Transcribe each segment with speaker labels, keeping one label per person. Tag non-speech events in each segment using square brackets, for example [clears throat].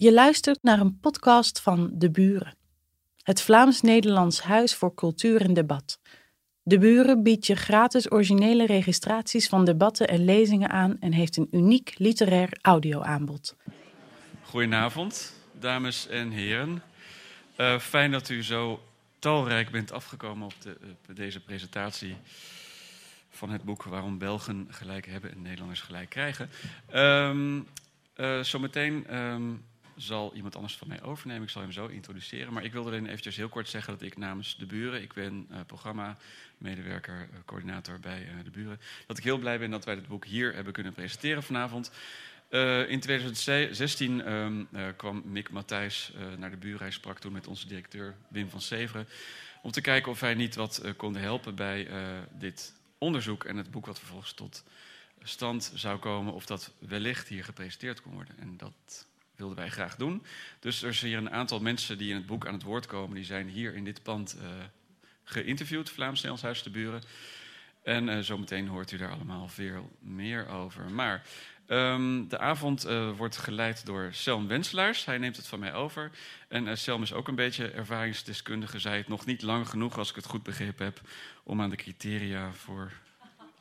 Speaker 1: Je luistert naar een podcast van De Buren, het Vlaams-Nederlands Huis voor Cultuur en Debat. De Buren biedt je gratis originele registraties van debatten en lezingen aan en heeft een uniek literair audioaanbod.
Speaker 2: Goedenavond, dames en heren. Uh, fijn dat u zo talrijk bent afgekomen op, de, deze presentatie van het boek Waarom Belgen gelijk hebben en Nederlanders gelijk krijgen. Um, uh, zometeen um, zal iemand anders van mij overnemen. Ik zal hem zo introduceren. Maar ik wilde alleen eventjes heel kort zeggen dat ik namens de buren, ik ben uh, programma-medewerker, uh, coördinator bij uh, de buren, dat ik heel blij ben dat wij dit boek hier hebben kunnen presenteren vanavond. in 2016 um, kwam Mick Matthijs naar de buren. Hij sprak toen met onze directeur Wim van Severen. Om te kijken of wij niet wat konden helpen bij dit onderzoek en het boek wat vervolgens tot stand zou komen. Of dat wellicht hier gepresenteerd kon worden. En dat wilden wij graag doen. Dus er zijn hier een aantal mensen die in het boek aan het woord komen. Die zijn hier in dit pand uh, geïnterviewd, Vlaams Nederlands Huis de Buren. En uh, zometeen hoort u daar allemaal veel meer over. Maar um, de avond uh, wordt geleid door Selm Wenselaars. Hij neemt het van mij over. En Selm is ook een beetje ervaringsdeskundige. Zij het nog niet lang genoeg, als ik het goed begrepen heb, om aan de criteria voor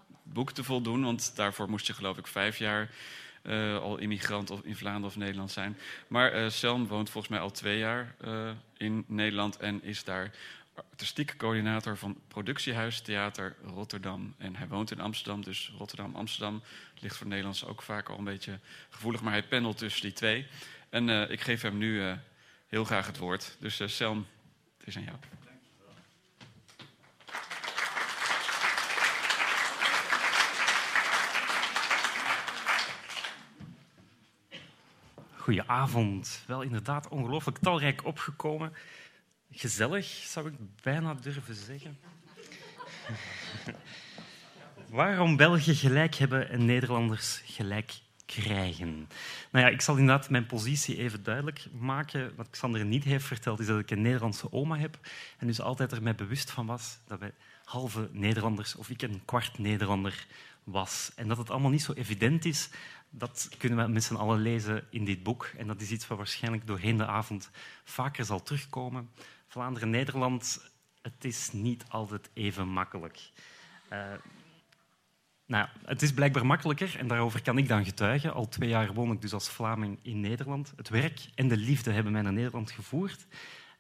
Speaker 2: het boek te voldoen. Want daarvoor moest je geloof ik vijf jaar uh, al immigrant of in Vlaanderen of Nederland zijn. Maar uh, Selm woont volgens mij al twee jaar uh, in Nederland en is daar artistiek coördinator van Productiehuis Theater Rotterdam. En hij woont in Amsterdam, dus Rotterdam-Amsterdam ligt voor Nederlands ook vaak al een beetje gevoelig, maar hij pendelt tussen die twee. En ik geef hem nu heel graag het woord. Dus Selm, het is aan jou.
Speaker 3: Goedenavond. Wel inderdaad ongelooflijk talrijk opgekomen. Gezellig, zou ik bijna durven zeggen. [laughs] Waarom Belgen gelijk hebben en Nederlanders gelijk krijgen? Nou ja, ik zal inderdaad mijn positie even duidelijk maken. Wat Xander niet heeft verteld, is dat ik een Nederlandse oma heb en dus altijd er mij bewust van was dat wij halve Nederlanders of ik een kwart Nederlander was. En dat het allemaal niet zo evident is dat kunnen we met z'n allen lezen in dit boek. En dat is iets wat waarschijnlijk doorheen de avond vaker zal terugkomen. Vlaanderen-Nederland, het is niet altijd even makkelijk. Uh, nou, het is blijkbaar makkelijker en daarover kan ik dan getuigen. Al twee jaar woon ik dus als Vlaming in Nederland. Het werk en de liefde hebben mij naar Nederland gevoerd.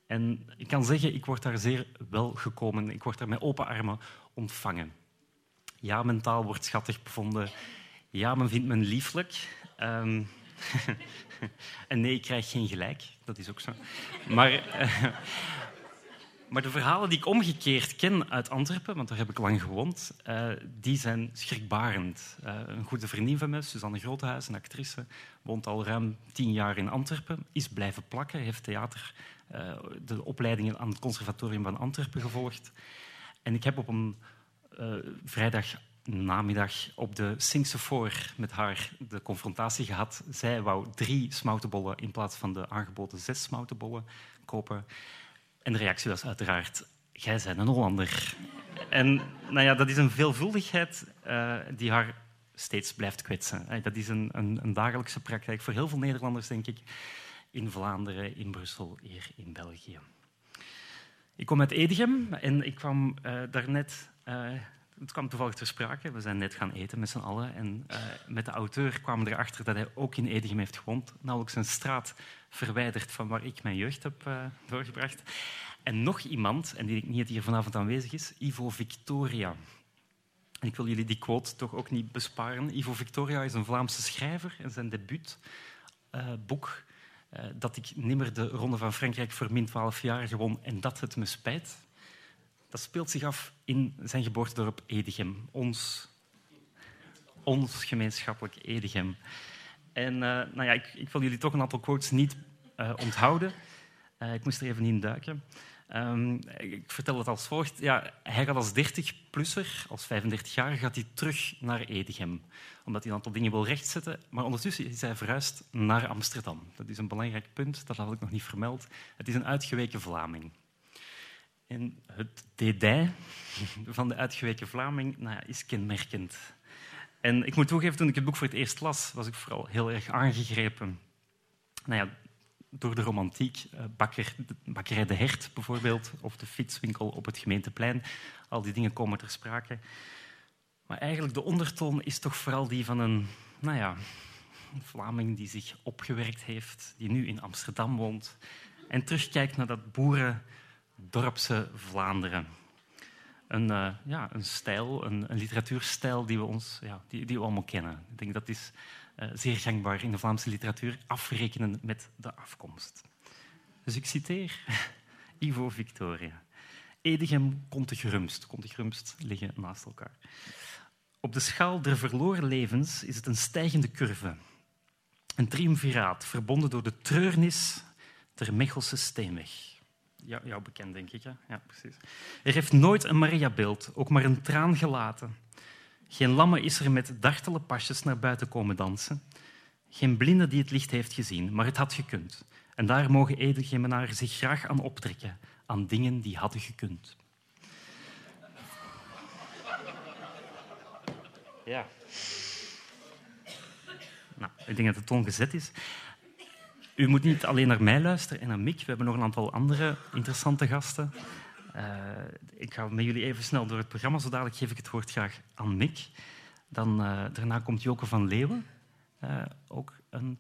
Speaker 3: En ik kan zeggen, ik word daar zeer wel gekomen. Ik word daar met open armen ontvangen. Ja, mentaal wordt schattig bevonden. Ja, men vindt me lieflijk. Um, [laughs] en nee, ik krijg geen gelijk. Dat is ook zo. Maar, uh, maar de verhalen die ik omgekeerd ken uit Antwerpen, want daar heb ik lang gewoond, uh, die zijn schrikbarend. Uh, een goede vriendin van mij, Suzanne Grotehuis, een actrice, woont al ruim tien jaar in Antwerpen, is blijven plakken, heeft theater, de opleidingen aan het conservatorium van Antwerpen gevolgd. En ik heb op een vrijdag namiddag op de Singse voor met haar de confrontatie gehad. Zij wou drie smoutenbollen in plaats van de aangeboden zes smoutenbollen kopen. En de reactie was uiteraard, jij bent een Hollander. En nou ja, dat is een veelvuldigheid uh, die haar steeds blijft kwetsen. Dat is een, een, een, dagelijkse praktijk voor heel veel Nederlanders, denk ik, in Vlaanderen, in Brussel, hier in België. Ik kom uit Edegem en ik kwam uh, daarnet... Uh, het kwam toevallig ter sprake. We zijn net gaan eten met z'n allen. En uh, met de auteur kwamen we erachter dat hij ook in Edegem heeft gewoond. Nauwelijks een straat verwijderd van waar ik mijn jeugd heb uh, doorgebracht. En nog iemand, en die niet hier vanavond aanwezig is, Ivo Victoria. Ik wil jullie die quote toch ook niet besparen. Ivo Victoria is een Vlaamse schrijver en zijn debuutboek... Dat ik nimmer de Ronde van Frankrijk voor min 12 jaar gewon en dat het me spijt dat speelt zich af in zijn geboortedorp Edegem, ons, ons gemeenschappelijk Edegem. En uh, nou ja, ik, ik, wil jullie toch een aantal quotes niet uh, onthouden. Uh, ik moest er even in duiken. Um, ik vertel het als volgt. Ja, hij gaat als 30-plusser, als 35-jarige, gaat hij terug naar Edegem. Omdat hij een aantal dingen wil rechtzetten. Maar ondertussen is hij verhuisd naar Amsterdam. Dat is een belangrijk punt, dat had ik nog niet vermeld. Het is een uitgeweken Vlaming. En het dédain van de uitgeweken Vlaming nou, is kenmerkend. En ik moet toegeven, toen ik het boek voor het eerst las, was ik vooral heel erg aangegrepen. Nou ja, door de romantiek. Uh, bakker, bakkerij De Hert bijvoorbeeld, of de fietswinkel op het gemeenteplein. Al die dingen komen ter sprake. Maar eigenlijk de ondertoon is toch vooral die van een, nou ja, een Vlaming die zich opgewerkt heeft, die nu in Amsterdam woont en terugkijkt naar dat boerendorpse Vlaanderen. Een, uh, ja, een stijl, een, een, literatuurstijl die we, ons, ja, die, die we allemaal kennen. Ik denk dat is uh, zeer gangbaar in de Vlaamse literatuur, afrekenen met de afkomst. Dus ik citeer [laughs] Ivo Victoria. Edegem, Contegrumst. Contegrumst liggen naast elkaar. Op de schaal der verloren levens is het een stijgende curve. Een triumviraat, verbonden door de treurnis ter Mechelse steenweg. Jou bekend, denk ik. Hè? Ja, precies. Er heeft nooit een Maria-beeld, ook maar een traan gelaten. Geen lamme is er met dartele pasjes naar buiten komen dansen. Geen blinde die het licht heeft gezien, maar het had gekund. En daar mogen Edegemenaar zich graag aan optrekken, aan dingen die hadden gekund. Ja. Nou, ik denk dat de toon gezet is. U moet niet alleen naar mij luisteren en naar Mick. We hebben nog een aantal andere interessante gasten. Uh, ik ga met jullie even snel door het programma. Zo dadelijk geef ik het woord graag aan Mick. Dan, uh, daarna komt Joke van Leeuwen. Uh, ook een...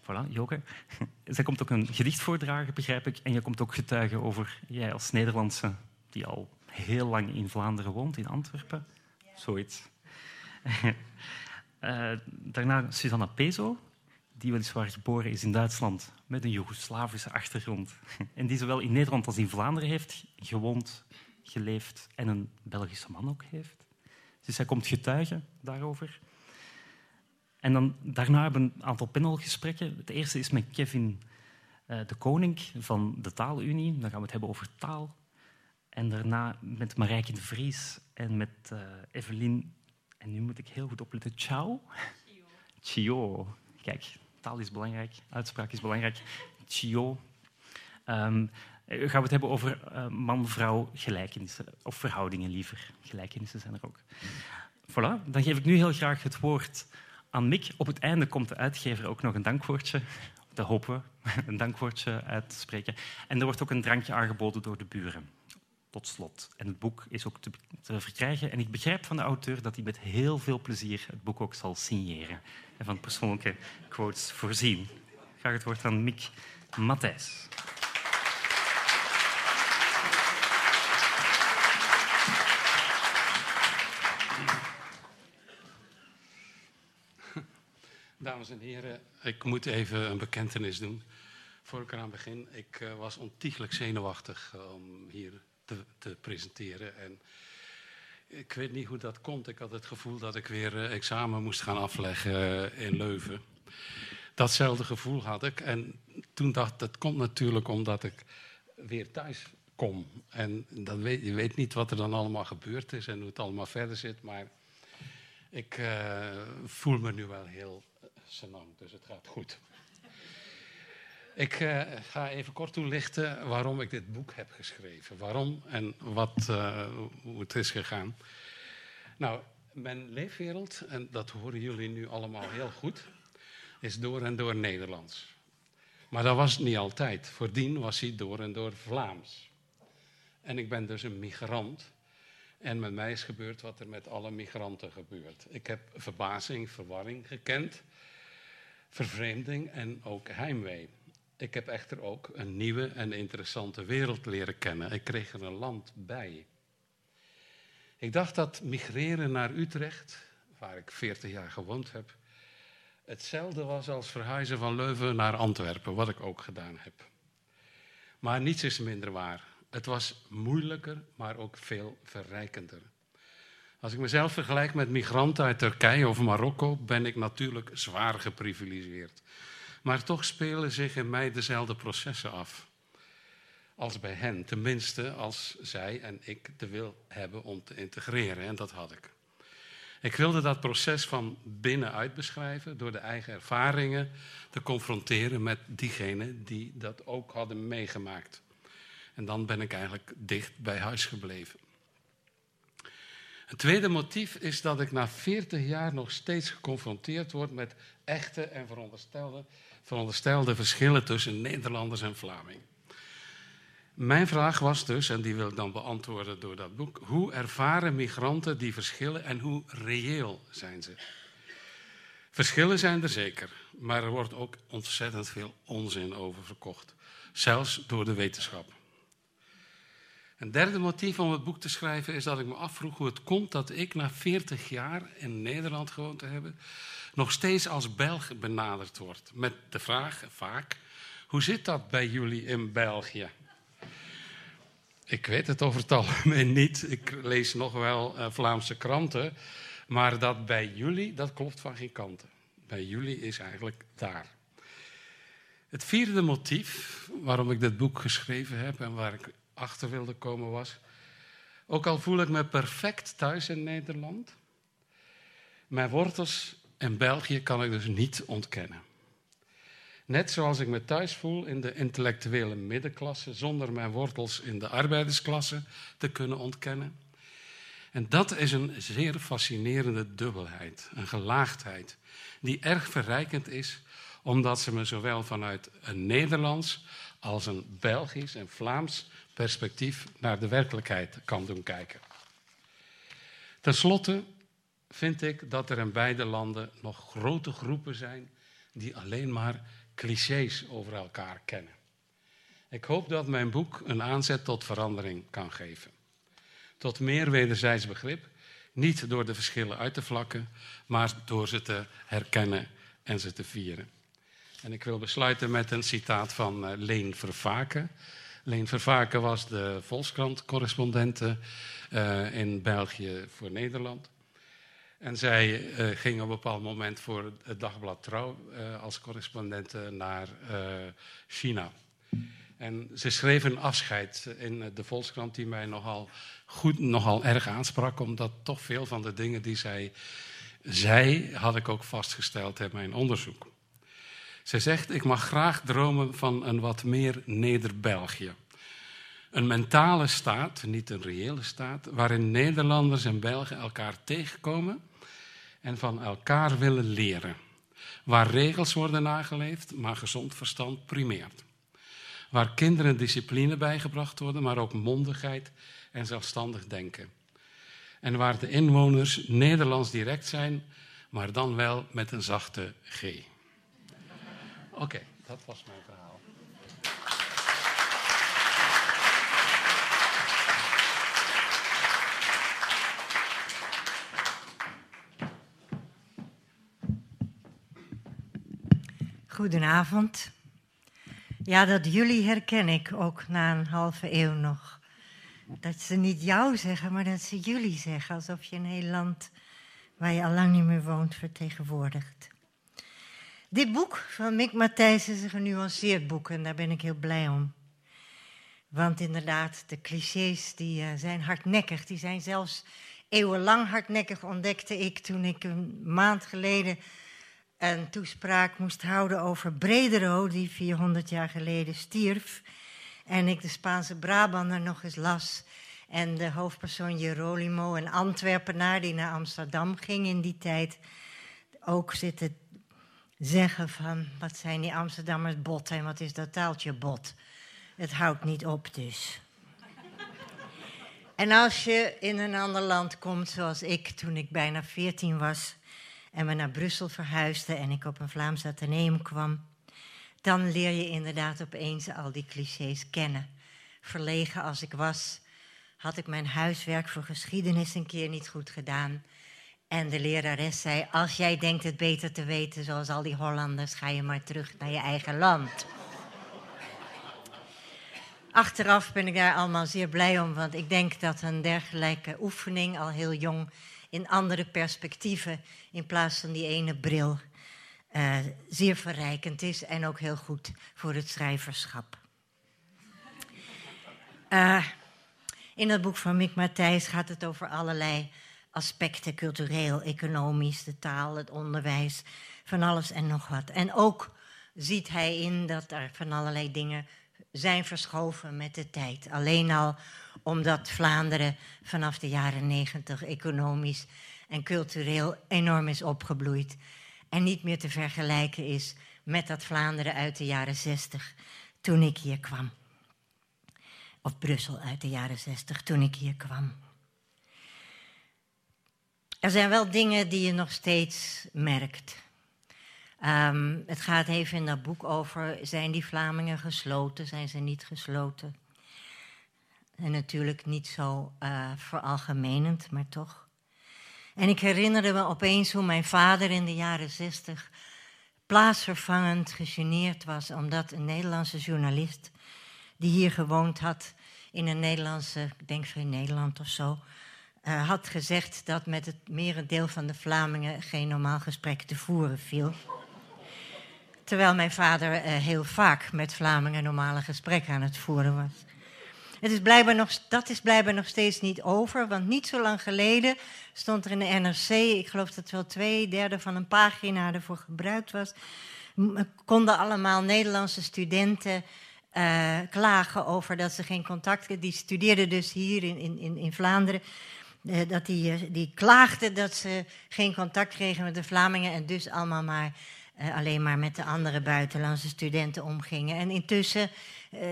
Speaker 3: Voilà, Joke. [laughs] Zij komt ook een gedicht voordragen, begrijp ik. En je komt ook getuigen over jij als Nederlandse, die al heel lang in Vlaanderen woont, in Antwerpen. Zoiets. [laughs] daarna Susanna Pezo, die weliswaar geboren is in Duitsland met een Joegoslavische achtergrond. [laughs] En die zowel in Nederland als in Vlaanderen heeft gewoond, geleefd en een Belgische man ook heeft. Dus zij komt getuigen daarover. En dan, daarna hebben we een aantal panelgesprekken. Het eerste is met Kevin uh, de Koning van de Taalunie. Dan gaan we het hebben over taal. En daarna met Marijke de Vries en met uh, Evelien en nu moet ik heel goed opletten. Ciao. Chio. Kijk, taal is belangrijk, uitspraak is belangrijk. Chio. Um, gaan we het hebben over uh, man-vrouw gelijkenissen, of verhoudingen liever. Gelijkenissen zijn er ook. Voilà, dan geef ik nu heel graag het woord aan Mick. Op het einde komt de uitgever ook nog een dankwoordje. Dat hopen we, [laughs] een dankwoordje uit te spreken. En er wordt ook een drankje aangeboden door de buren tot slot. En het boek is ook te, verkrijgen. En ik begrijp van de auteur dat hij met heel veel plezier het boek ook zal signeren. En van persoonlijke quotes voorzien. Graag het woord aan Mick Matthijs.
Speaker 4: Dames en heren, ik moet even een bekentenis doen. Voor ik eraan begin, ik uh, was ontiegelijk zenuwachtig uh, om hier te, te, presenteren. En ik weet niet hoe dat komt. Ik had het gevoel dat ik weer uh, examen moest gaan afleggen in Leuven. Datzelfde gevoel had ik. En toen dacht ik, dat komt natuurlijk omdat ik weer thuis kom. En dan weet, je weet niet wat er dan allemaal gebeurd is en hoe het allemaal verder zit. Maar ik voel me nu wel heel senang, dus het gaat goed. Ik uh, ga even kort toelichten waarom ik dit boek heb geschreven. Waarom en wat, uh, hoe het is gegaan. Nou, mijn leefwereld, en dat horen jullie nu allemaal heel goed, is door en door Nederlands. Maar dat was het niet altijd. Voordien was hij door en door Vlaams. En ik ben dus een migrant. En met mij is gebeurd wat er met alle migranten gebeurt. Ik heb verbazing, verwarring gekend, vervreemding en ook heimwee. Ik heb echter ook een nieuwe en interessante wereld leren kennen. Ik kreeg er een land bij. Ik dacht dat migreren naar Utrecht, waar ik 40 jaar gewoond heb, hetzelfde was als verhuizen van Leuven naar Antwerpen, wat ik ook gedaan heb. Maar niets is minder waar. Het was moeilijker, maar ook veel verrijkender. Als ik mezelf vergelijk met migranten uit Turkije of Marokko, ben ik natuurlijk zwaar geprivilegeerd. Maar toch spelen zich in mij dezelfde processen af. Als bij hen, tenminste als zij en ik de wil hebben om te integreren. En dat had ik. Ik wilde dat proces van binnenuit beschrijven, door de eigen ervaringen te confronteren met diegenen die dat ook hadden meegemaakt. En dan ben ik eigenlijk dicht bij huis gebleven. Het tweede motief is dat ik na 40 jaar nog steeds geconfronteerd word met echte en veronderstelde veronderstelde verschillen tussen Nederlanders en Vlamingen. Mijn vraag was dus, en die wil ik dan beantwoorden door dat boek, hoe ervaren migranten die verschillen en hoe reëel zijn ze? Verschillen zijn er zeker, maar er wordt ook ontzettend veel onzin over verkocht, zelfs door de wetenschap. Een derde motief om het boek te schrijven is dat ik me afvroeg hoe het komt dat ik na 40 jaar in Nederland gewoond te hebben, nog steeds als Belg benaderd word. Met de vraag vaak: hoe zit dat bij jullie in België? Ik weet het over het algemeen niet. Ik lees nog wel uh, Vlaamse kranten. Maar dat bij jullie, dat klopt van geen kanten. Bij jullie is eigenlijk daar. Het vierde motief waarom ik dit boek geschreven heb en waar ik achter wilde komen was. Ook al voel ik me perfect thuis in Nederland, mijn wortels in België kan ik dus niet ontkennen. Net zoals ik me thuis voel in de intellectuele middenklasse, zonder mijn wortels in de arbeidersklasse te kunnen ontkennen. En dat is een zeer fascinerende dubbelheid, een gelaagdheid, die erg verrijkend is, omdat ze me zowel vanuit een Nederlands als een Belgisch en Vlaams perspectief naar de werkelijkheid kan doen kijken. Ten slotte vind ik dat er in beide landen nog grote groepen zijn die alleen maar clichés over elkaar kennen. Ik hoop dat mijn boek een aanzet tot verandering kan geven. Tot meer wederzijds begrip, niet door de verschillen uit te vlakken, maar door ze te herkennen en ze te vieren. En ik wil besluiten met een citaat van uh, Leen Vervaken. Leen Vervaken was de Volkskrant-correspondente uh, in België voor Nederland. En zij uh, ging op een bepaald moment voor het dagblad Trouw als correspondente naar China. En ze schreef een afscheid in de Volkskrant die mij nogal, goed, nogal erg aansprak, omdat toch veel van de dingen die zij zei, had ik ook vastgesteld in mijn onderzoek. Zij zegt, ik mag graag dromen van een wat meer Neder-België. Een mentale staat, niet een reële staat, waarin Nederlanders en Belgen elkaar tegenkomen en van elkaar willen leren. Waar regels worden nageleefd, maar gezond verstand primeert. Waar kinderen discipline bijgebracht worden, maar ook mondigheid en zelfstandig denken. En waar de inwoners Nederlands direct zijn, maar dan wel met een zachte G. Oké, dat was mijn verhaal.
Speaker 5: Goedenavond. Ja, dat jullie herken ik ook na een halve eeuw nog. Dat ze niet jou zeggen, maar dat ze jullie zeggen. Alsof je een heel land waar je al lang niet meer woont vertegenwoordigt. Dit boek van Mick Matthijs is een genuanceerd boek en daar ben ik heel blij om. Want inderdaad, de clichés die, uh, zijn hardnekkig. Die zijn zelfs eeuwenlang hardnekkig, ontdekte ik toen ik een maand geleden een toespraak moest houden over Bredero, die 400 jaar geleden stierf. En ik de Spaanse Brabander nog eens las. En de hoofdpersoon Jerolimo, een Antwerpenaar die naar Amsterdam ging in die tijd, ook zitten zeggen van wat zijn die Amsterdammers bot en wat is dat taaltje bot. Het houdt niet op dus. [laughs] en als je in een ander land komt zoals ik toen ik bijna 14 was en we naar Brussel verhuisden en ik op een Vlaams ateneum kwam, dan leer je inderdaad opeens al die clichés kennen. Verlegen als ik was, had ik mijn huiswerk voor geschiedenis een keer niet goed gedaan. En de lerares zei: Als jij denkt het beter te weten, zoals al die Hollanders, ga je maar terug naar je eigen land. Achteraf ben ik daar allemaal zeer blij om, want ik denk dat een dergelijke oefening al heel jong in andere perspectieven in plaats van die ene bril uh, zeer verrijkend is en ook heel goed voor het schrijverschap. Uh, in het boek van Mick Matthijs gaat het over allerlei aspecten, cultureel, economisch, de taal, het onderwijs, van alles en nog wat. En ook ziet hij in dat er van allerlei dingen zijn verschoven met de tijd. Alleen al omdat Vlaanderen vanaf de jaren negentig economisch en cultureel enorm is opgebloeid en niet meer te vergelijken is met dat Vlaanderen uit de jaren zestig, toen ik hier kwam. Of Brussel uit de jaren zestig, toen ik hier kwam. Er zijn wel dingen die je nog steeds merkt. Ehm, het gaat even in dat boek over, zijn die Vlamingen gesloten, zijn ze niet gesloten? En natuurlijk niet zo uh, veralgemenend, maar toch. En ik herinnerde me opeens hoe mijn vader in de jaren zestig plaatsvervangend gegeneerd was, omdat een Nederlandse journalist die hier gewoond had in een Nederlandse, ik denk Vrij Nederland of zo, uh, had gezegd dat met het merendeel van de Vlamingen geen normaal gesprek te voeren viel. Terwijl mijn vader uh, heel vaak met Vlamingen normale gesprekken aan het voeren was. Het is blijkbaar nog, dat is blijkbaar nog steeds niet over, want niet zo lang geleden stond er in de NRC, ik geloof dat wel twee derde van een pagina ervoor gebruikt was, konden allemaal Nederlandse studenten klagen over dat ze geen contact Die studeerden dus hier in, in, in Vlaanderen. Uh, dat die, uh, die klaagden dat ze geen contact kregen met de Vlamingen en dus allemaal maar alleen maar met de andere buitenlandse studenten omgingen. En intussen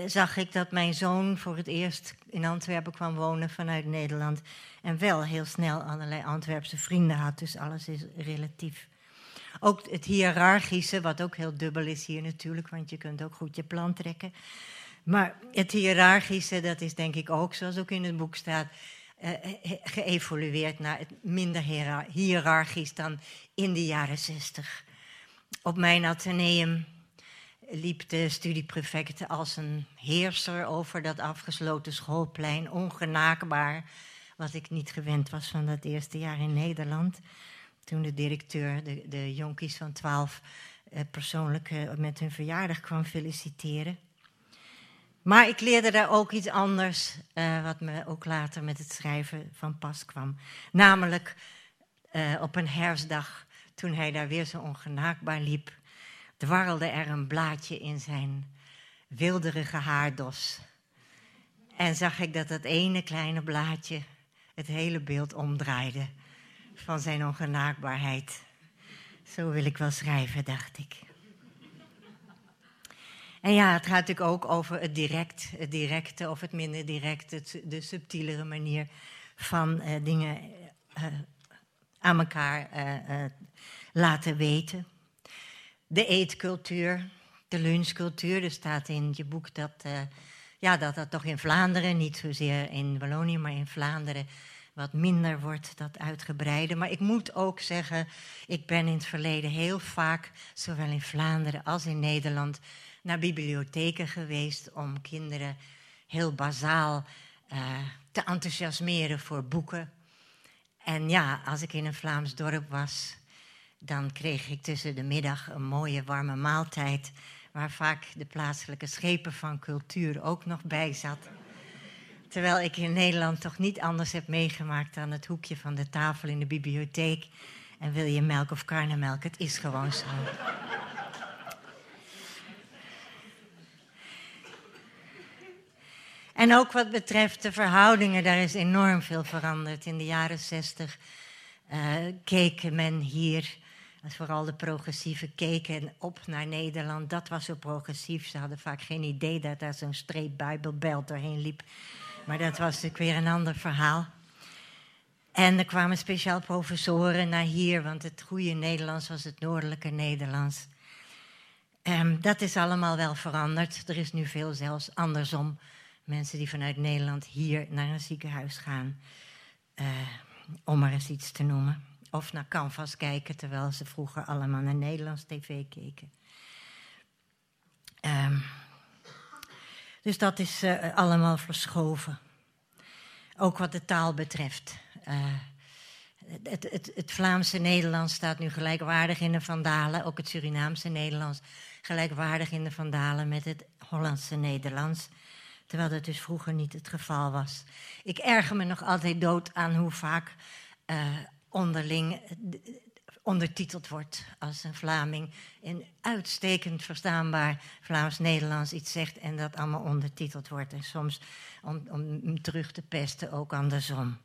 Speaker 5: zag ik dat mijn zoon voor het eerst in Antwerpen kwam wonen vanuit Nederland. En wel heel snel allerlei Antwerpse vrienden had, dus alles is relatief. Ook het hiërarchische, wat ook heel dubbel is hier natuurlijk, want je kunt ook goed je plan trekken. Maar het hiërarchische, dat is denk ik ook, zoals ook in het boek staat, geëvolueerd naar het minder hiërarchisch dan in de jaren zestig. Op mijn ateneum liep de studieprefect als een heerser over dat afgesloten schoolplein, ongenaakbaar, wat ik niet gewend was van dat eerste jaar in Nederland toen de directeur de, de jonkies van 12 eh, persoonlijk eh, met hun verjaardag kwam feliciteren. Maar ik leerde daar ook iets anders, uh, wat me ook later met het schrijven van pas kwam. Namelijk uh, op een herfstdag, toen hij daar weer zo ongenaakbaar liep, dwarrelde er een blaadje in zijn wilderige haardos. En zag ik dat dat ene kleine blaadje het hele beeld omdraaide van zijn ongenaakbaarheid. Zo wil ik wel schrijven, dacht ik. En ja, het gaat natuurlijk ook over het direct, directe of het minder directe, de subtielere manier van uh, dingen uh, aan elkaar laten weten. De eetcultuur, de lunchcultuur. Er staat in je boek dat, ja, dat dat toch in Vlaanderen, niet zozeer in Wallonië, maar in Vlaanderen wat minder wordt, dat uitgebreide. Maar ik moet ook zeggen, ik ben in het verleden heel vaak, zowel in Vlaanderen als in Nederland, naar bibliotheken geweest om kinderen heel bazaal uh, te enthousiasmeren voor boeken. En ja, als ik in een Vlaams dorp was, dan kreeg ik tussen de middag een mooie warme maaltijd, waar vaak de plaatselijke schepen van cultuur ook nog bij zat. Terwijl ik in Nederland toch niet anders heb meegemaakt dan het hoekje van de tafel in de bibliotheek. En wil je melk of karnemelk? Het is gewoon zo. En ook wat betreft de verhoudingen, daar is enorm veel veranderd. In de jaren zestig uh, keek men hier, vooral de progressieven, keken op naar Nederland. Dat was zo progressief. Ze hadden vaak geen idee dat daar zo'n streep Bijbelbelt doorheen liep. Maar dat was natuurlijk weer een ander verhaal. En er kwamen speciaal professoren naar hier, want het goede Nederlands was het noordelijke Nederlands. Um, dat is allemaal wel veranderd. Er is nu veel zelfs andersom. Mensen die vanuit Nederland hier naar een ziekenhuis gaan, uh, om maar eens iets te noemen. Of naar Canvas kijken, terwijl ze vroeger allemaal naar Nederlands tv keken. Um, dus dat is uh, allemaal verschoven. Ook wat de taal betreft. Uh, het, het, het, Vlaamse Nederlands staat nu gelijkwaardig in de Vandalen. Ook het Surinaamse Nederlands gelijkwaardig in de Vandalen met het Hollandse Nederlands. Terwijl dat dus vroeger niet het geval was. Ik erger me nog altijd dood aan hoe vaak uh, onderling ondertiteld wordt als een Vlaming in uitstekend verstaanbaar Vlaams-Nederlands iets zegt en dat allemaal ondertiteld wordt. En soms om, om terug te pesten ook andersom.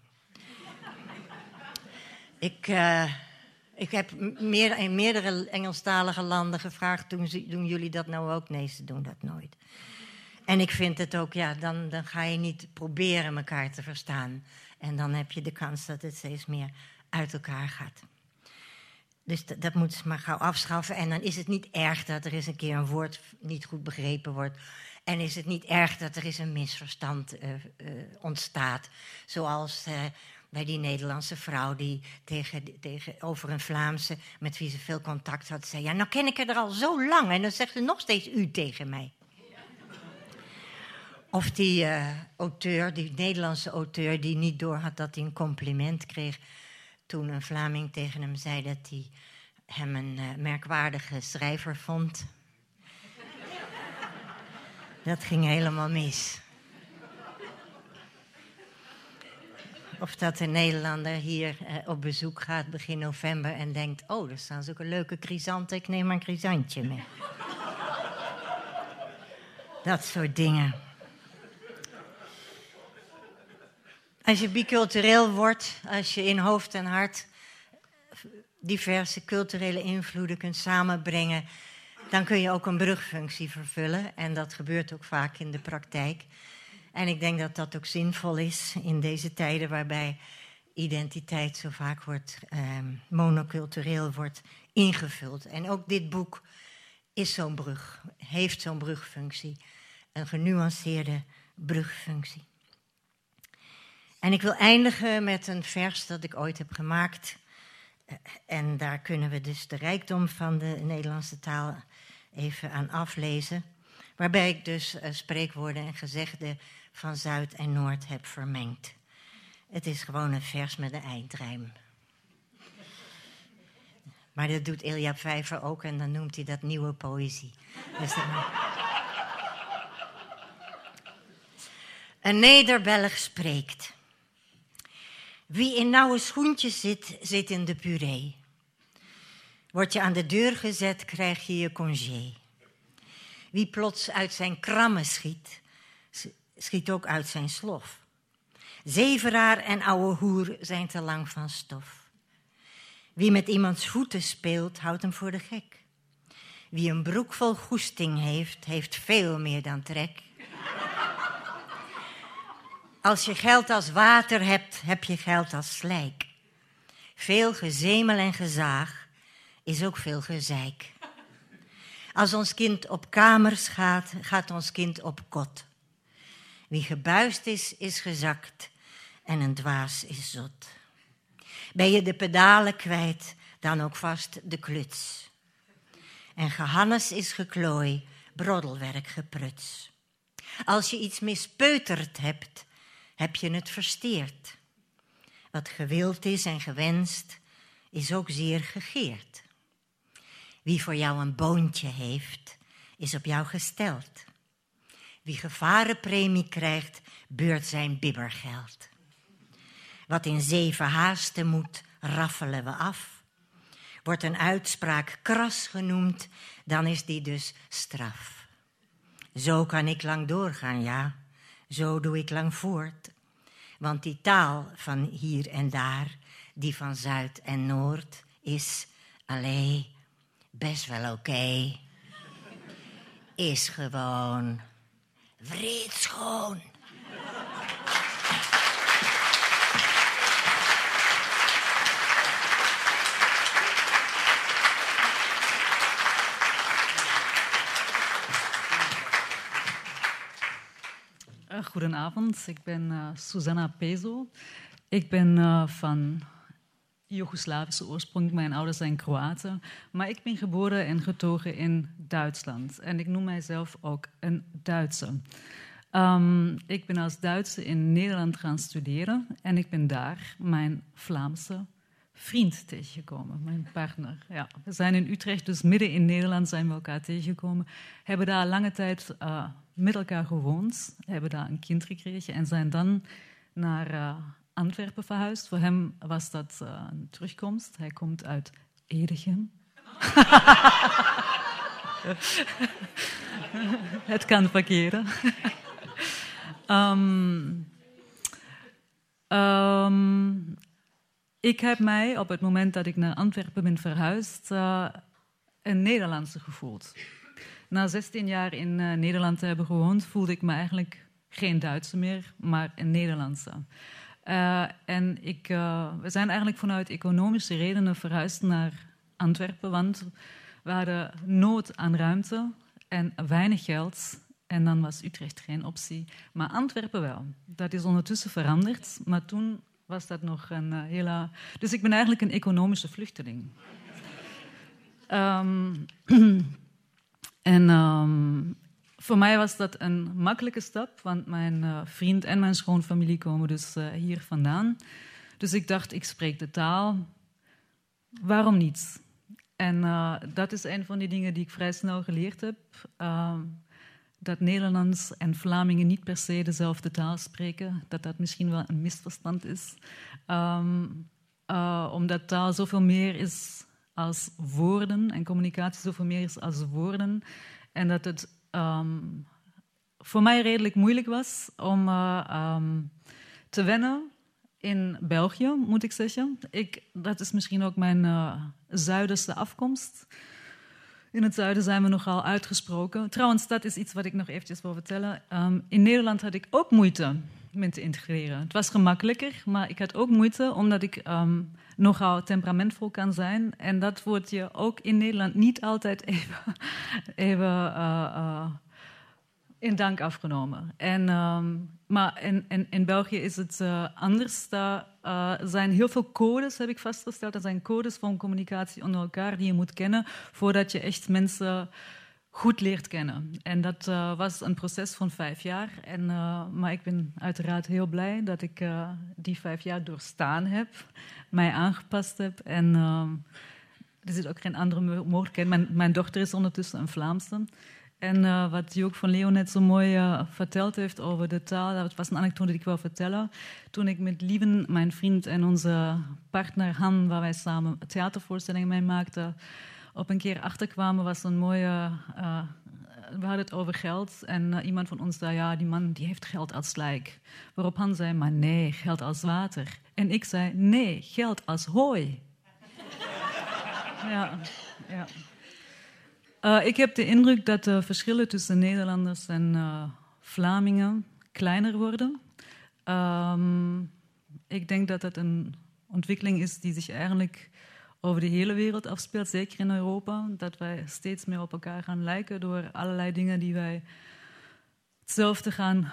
Speaker 5: [laughs] ik, uh, Ik heb meer, in meerdere Engelstalige landen gevraagd: doen, doen jullie dat nou ook? Nee, ze doen dat nooit. En ik vind het ook, ja, dan, dan ga je niet proberen elkaar te verstaan. En dan heb je de kans dat het steeds meer uit elkaar gaat. Dus dat, moeten ze maar gauw afschaffen. En dan is het niet erg dat er eens een keer een woord niet goed begrepen wordt. En is het niet erg dat er eens een misverstand uh, uh, ontstaat. Zoals uh, bij die Nederlandse vrouw die tegen, tegen, over een Vlaamse met wie ze veel contact had, zei: Ja, nou ken ik er al zo lang. En dan zegt ze nog steeds u tegen mij. Of die uh, auteur, die Nederlandse auteur, die niet doorhad dat hij een compliment kreeg. toen een Vlaming tegen hem zei dat hij hem een uh, merkwaardige schrijver vond. dat ging helemaal mis. Of dat een Nederlander hier uh, op bezoek gaat begin november en denkt: Oh, er staan zulke leuke chrysanten, ik neem een chrysantje mee. dat soort dingen. Als je bicultureel wordt, als je in hoofd en hart diverse culturele invloeden kunt samenbrengen, dan kun je ook een brugfunctie vervullen. En dat gebeurt ook vaak in de praktijk. En ik denk dat dat ook zinvol is in deze tijden waarbij identiteit zo vaak wordt eh, monocultureel wordt ingevuld. En ook dit boek is zo'n brug, heeft zo'n brugfunctie, een genuanceerde brugfunctie. En ik wil eindigen met een vers dat ik ooit heb gemaakt. En daar kunnen we dus de rijkdom van de Nederlandse taal even aan aflezen. Waarbij ik dus uh, spreekwoorden en gezegden van Zuid en Noord heb vermengd. Het is gewoon een vers met een eindrijm. Maar dat doet Ilja Vijver ook en dan noemt hij dat nieuwe poëzie. Dus. Een Nederbelg spreekt. Wie in nauwe schoentjes zit, zit in de puree. Word je aan de deur gezet, krijg je je congé. Wie plots uit zijn krammen schiet, schiet ook uit zijn slof. Zeveraar en ouwe hoer zijn te lang van stof. Wie met iemands voeten speelt, houdt hem voor de gek. Wie een broek vol goesting heeft, heeft veel meer dan trek. Als je geld als water hebt, heb je geld als slijk. Veel gezemel en gezaag is ook veel gezeik. Als ons kind op kamers gaat, gaat ons kind op kot. Wie gebuist is, is gezakt en een dwaas is zot. Ben je de pedalen kwijt, dan ook vast de kluts. En gehannes is geklooi, broddelwerk gepruts. Als je iets mispeuterd hebt, heb je het versteerd. Wat gewild is en gewenst, is ook zeer gegeerd. Wie voor jou een boontje heeft, is op jou gesteld. Wie gevarenpremie krijgt, beurt zijn bibbergeld. Wat in zeven haasten moet, raffelen we af. Wordt een uitspraak kras genoemd, dan is die dus straf. Zo kan ik lang doorgaan, ja. Zo doe ik lang voort. Want die taal van hier en daar, die van Zuid en Noord, is alleen best wel oké. Is gewoon vreedschoon.
Speaker 6: Goedenavond, ik ben uh, Susanna Pezo. Ik ben uh, van Joegoslavische oorsprong. Mijn ouders zijn Kroaten. Maar ik ben geboren en getogen in Duitsland. En ik noem mijzelf ook een Duitser. Um, ik ben als Duitser in Nederland gaan studeren. En ik ben daar mijn Vlaamse vriend tegengekomen, mijn partner. Ja, we zijn in Utrecht, dus midden in Nederland zijn we elkaar tegengekomen. Hebben daar lange tijd met elkaar gewoond, hebben daar een kind gekregen en zijn dan naar uh, Antwerpen verhuisd. Voor hem was dat uh, een terugkomst. Hij komt uit Edegem. [laughs] Het kan verkeren. um, [laughs] um, ik heb mij op het moment dat ik naar Antwerpen ben verhuisd, uh, een Nederlandse gevoeld. Na 16 jaar in uh, Nederland te hebben gewoond, voelde ik me eigenlijk geen Duitse meer, maar een Nederlandse. Uh, en ik, we zijn eigenlijk vanuit economische redenen verhuisd naar Antwerpen, want we hadden nood aan ruimte en weinig geld. En dan was Utrecht geen optie. Maar Antwerpen wel. Dat is ondertussen veranderd. Maar toen was dat nog een hele. Dus ik ben eigenlijk een economische vluchteling. um, [clears throat] en um, voor mij was dat een makkelijke stap, want mijn uh, vriend en mijn schoonfamilie komen dus uh, hier vandaan. Dus ik dacht, ik spreek de taal. Waarom niet? En dat is een van die dingen die ik vrij snel geleerd heb. Uh, dat Nederlands en Vlamingen niet per se dezelfde taal spreken, dat dat misschien wel een misverstand is. Uh, omdat taal zoveel meer is als woorden en communicatie zoveel meer als woorden. En dat het um, voor mij redelijk moeilijk was om uh, um, te wennen in België, moet ik zeggen. Ik, dat is misschien ook mijn uh, zuiderste afkomst. In het zuiden zijn we nogal uitgesproken. Trouwens, dat is iets wat ik nog eventjes wil vertellen. Um, in Nederland had ik ook moeite te integreren. Het was gemakkelijker, maar ik had ook moeite omdat ik um, nogal temperamentvol kan zijn. En dat wordt je ook in Nederland niet altijd [laughs] even, even uh, uh, in dank afgenomen. En, um, maar in, in, in, België is het uh, anders. Daar zijn heel veel codes, heb ik vastgesteld. Er zijn codes van communicatie onder elkaar die je moet kennen voordat je echt mensen goed leert kennen. En dat uh, was een proces van vijf jaar. En, maar ik ben uiteraard heel blij dat ik die vijf jaar doorstaan heb, mij aangepast heb. En er zit ook geen andere mogelijkheid. Mijn, mijn dochter is ondertussen een Vlaamse. En wat Jook van Leeuwen net zo mooi verteld heeft over de taal, dat was een anekdote die ik wil vertellen. Toen ik met Lieven, mijn vriend en onze partner Han, waar wij samen theatervoorstellingen mee maakten, op een keer achterkwamen, was een mooie... Uh, we hadden het over geld en iemand van ons zei, ja, die man die heeft geld als lijk. Waarop Han zei, maar nee, geld als water. En ik zei, nee, geld als hooi. ja, ja. Ik heb de indruk dat de verschillen tussen Nederlanders en Vlamingen kleiner worden. Um, ik denk dat dat een ontwikkeling is die zich eigenlijk over de hele wereld afspeelt, zeker in Europa. Dat wij steeds meer op elkaar gaan lijken door allerlei dingen die wij hetzelfde gaan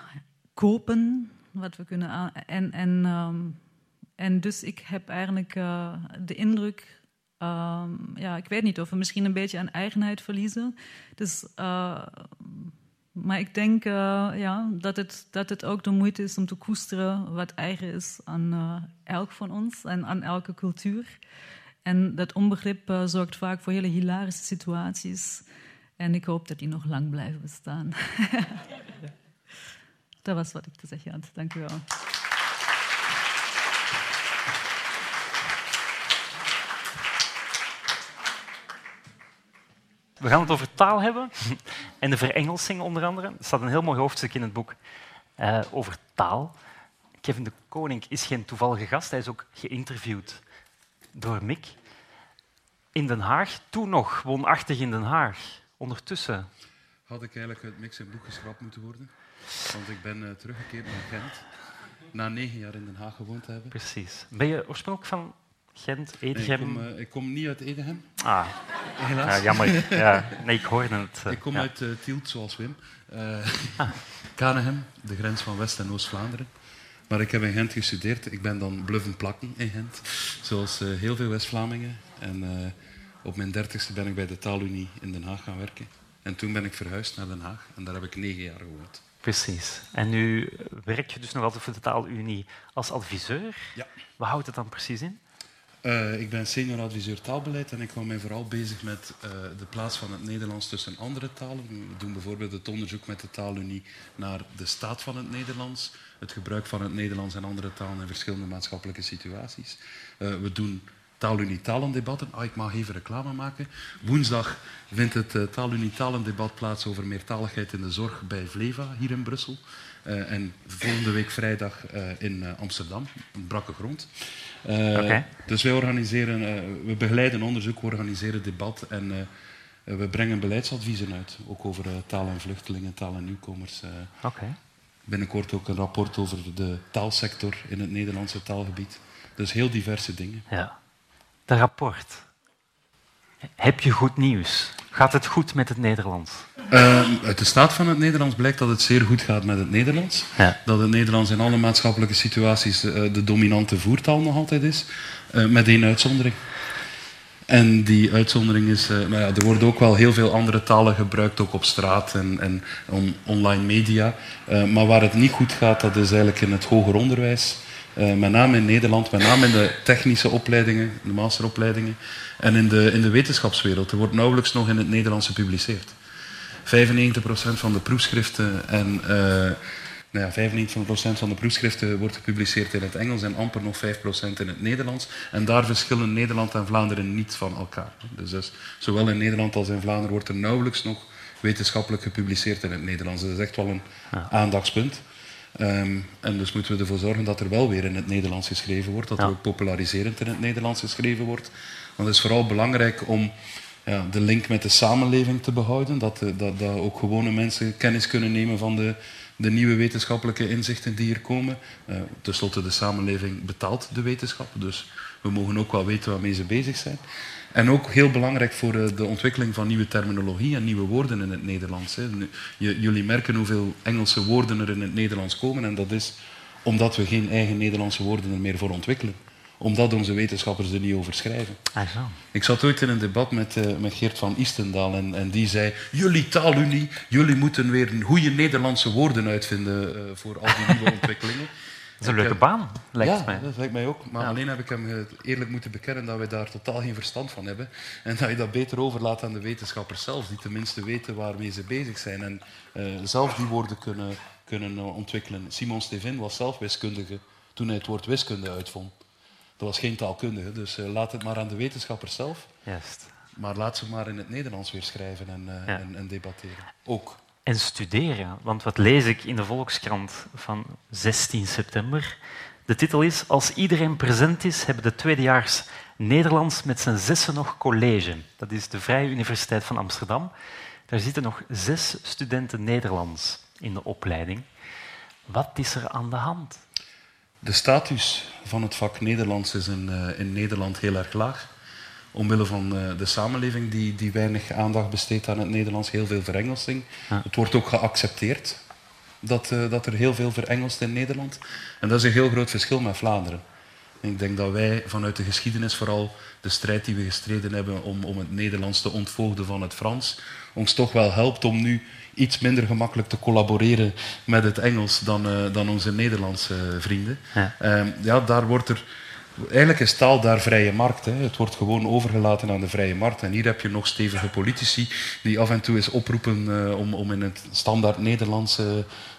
Speaker 6: kopen. Wat we kunnen en, en, um, en dus ik heb eigenlijk uh, de indruk Um, ja, ik weet niet of we misschien een beetje aan eigenheid verliezen. Dus, uh, maar ik denk uh, ja, dat, het, dat het ook de moeite is om te koesteren wat eigen is aan elk van ons en aan elke cultuur. En dat onbegrip zorgt vaak voor hele hilarische situaties. En ik hoop dat die nog lang blijven bestaan. [laughs] dat was wat ik te zeggen had. Dank u wel.
Speaker 7: We gaan het over taal hebben [laughs] en de verengelsing onder andere. Er staat een heel mooi hoofdstuk in het boek uh, over taal. Kevin de Koning is geen toevallige gast, hij is ook geïnterviewd door Mick. In Den Haag, toen nog woonachtig in Den Haag. Ondertussen.
Speaker 8: Had ik eigenlijk het Mick zijn boek geschrapt moeten worden? Want ik ben uh, teruggekeerd naar Gent. Na negen jaar in Den Haag gewoond te hebben.
Speaker 7: Precies. Ben je oorspronkelijk van Gent, Edegem?
Speaker 8: Nee, ik, kom, uh, ik, kom, niet uit Edegem.
Speaker 7: Ah, helaas. Ja, jammer. Ja, nee, ik hoorde het.
Speaker 8: Uh, ik kom
Speaker 7: ja.
Speaker 8: uit Tielt, zoals Wim. ah. [laughs] Kanehem, de grens van West- en Oost-Vlaanderen. Maar ik heb in Gent gestudeerd. Ik ben dan bluffen plakken in Gent, zoals heel veel West-Vlamingen. En op mijn dertigste ben ik bij de Taalunie in Den Haag gaan werken. En toen ben ik verhuisd naar Den Haag en daar heb ik negen jaar gewoond.
Speaker 7: Precies. En nu werk je dus nog altijd voor de Taalunie als adviseur.
Speaker 8: Ja.
Speaker 7: Wat houdt het dan precies in?
Speaker 8: Uh, ik ben senior adviseur taalbeleid en ik hou mij vooral bezig met uh, de plaats van het Nederlands tussen andere talen. We doen bijvoorbeeld het onderzoek met de Taalunie naar de staat van het Nederlands, het gebruik van het Nederlands en andere talen in verschillende maatschappelijke situaties. Uh, we doen taalunie-talendebatten. Ah, ik mag even reclame maken. Woensdag vindt het uh, taalunie-talendebat plaats over meertaligheid in de zorg bij Vleva, hier in Brussel. Uh, en volgende week vrijdag uh, in Amsterdam, een brakke grond.
Speaker 3: Okay.
Speaker 8: Dus wij organiseren, we begeleiden onderzoek, we organiseren debat en we brengen beleidsadviezen uit. Ook over taal en vluchtelingen, taal en nieuwkomers.
Speaker 3: Okay.
Speaker 8: Binnenkort ook een rapport over de taalsector in het Nederlandse taalgebied. Dus heel diverse dingen.
Speaker 3: Ja. De rapport. Heb je goed nieuws? Gaat het goed met het Nederlands?
Speaker 8: Uh, uit de staat van het Nederlands blijkt dat het zeer goed gaat met het Nederlands.
Speaker 3: Ja.
Speaker 8: Dat het Nederlands in alle maatschappelijke situaties uh, de dominante voertaal nog altijd is. Uh, met één uitzondering. En die uitzondering is, uh, nou ja, er worden ook wel heel veel andere talen gebruikt, ook op straat en, en on, online media. Maar waar het niet goed gaat, dat is eigenlijk in het hoger onderwijs. Uh, met name in Nederland, met name in de technische opleidingen, de masteropleidingen. En in de, in de wetenschapswereld. Er wordt nauwelijks nog in het Nederlands gepubliceerd. 95% van de proefschriften en nou ja, 95% van de proefschriften wordt gepubliceerd in het Engels en amper nog 5% in het Nederlands. En daar verschillen Nederland en Vlaanderen niet van elkaar. Dus, dus zowel in Nederland als in Vlaanderen wordt er nauwelijks nog wetenschappelijk gepubliceerd in het Nederlands. Dat is echt wel een aandachtspunt. Um, en dus moeten we ervoor zorgen dat er wel weer in het Nederlands geschreven wordt, dat
Speaker 3: Ja.
Speaker 8: er ook populariserend in het Nederlands geschreven wordt. Want het is vooral belangrijk om ja, de link met de samenleving te behouden, dat, de- dat, dat ook gewone mensen kennis kunnen nemen van de, de nieuwe wetenschappelijke inzichten die er komen. Uh, Ten slotte, de samenleving betaalt de wetenschap, dus we mogen ook wel weten waarmee ze bezig zijn. En ook heel belangrijk voor eh, de ontwikkeling van nieuwe terminologie en nieuwe woorden in het Nederlands. Jullie merken hoeveel Engelse woorden er in het Nederlands komen en dat is omdat we geen eigen Nederlandse woorden er meer voor ontwikkelen. Omdat onze wetenschappers er niet over schrijven.
Speaker 3: Ah, zo.
Speaker 8: Ik zat ooit in een debat met, eh, met Geert van Istendaal en, en die zei: Jullie taalunie, jullie moeten weer goede Nederlandse woorden uitvinden eh, voor al die nieuwe [laughs] ontwikkelingen.
Speaker 3: Dat is een leuke
Speaker 8: heb-
Speaker 3: baan, lijkt
Speaker 8: ja,
Speaker 3: mij.
Speaker 8: dat lijkt mij ook. Maar
Speaker 3: Ja.
Speaker 8: alleen heb ik hem eh, eerlijk moeten bekennen dat wij daar totaal geen verstand van hebben. En dat je dat beter overlaat aan de wetenschappers zelf, die tenminste weten waarmee ze bezig zijn. En eh, zelf die woorden kunnen, kunnen eh, ontwikkelen. Simon Stevin was zelf wiskundige toen hij het woord wiskunde uitvond. Dat was geen taalkundige, dus eh, laat het maar aan de wetenschappers zelf.
Speaker 3: Juist.
Speaker 8: Maar laat ze maar in het Nederlands weer schrijven en, eh,
Speaker 3: Ja.
Speaker 8: en, en debatteren. Ook.
Speaker 3: En studeren, want wat lees ik in de Volkskrant van 16 september? De titel is Als iedereen present is, hebben de tweedejaars Nederlands met zijn zessen nog college. Dat is de Vrije Universiteit van Amsterdam. Daar zitten nog zes studenten Nederlands in de opleiding. Wat is er aan de hand?
Speaker 8: De status van het vak Nederlands is in, eh, in Nederland heel erg laag. Omwille van eh, de samenleving die, die weinig aandacht besteedt aan het Nederlands, heel veel verengelsing.
Speaker 3: Ja.
Speaker 8: Het wordt ook geaccepteerd dat, eh, dat er heel veel verengelst in Nederland. En dat is een heel groot verschil met Vlaanderen. En Ik denk dat wij vanuit de geschiedenis vooral de strijd die we gestreden hebben om, om het Nederlands te ontvoogden van het Frans, ons toch wel helpt om nu iets minder gemakkelijk te collaboreren met het Engels dan, eh, dan onze Nederlandse vrienden.
Speaker 3: Ja.
Speaker 8: Ehm, ja, daar wordt er... Eigenlijk is taal daar vrije markt. Hè. Het wordt gewoon overgelaten aan de vrije markt. En hier heb je nog stevige politici die af en toe eens oproepen eh, om, om in het standaard Nederlands eh,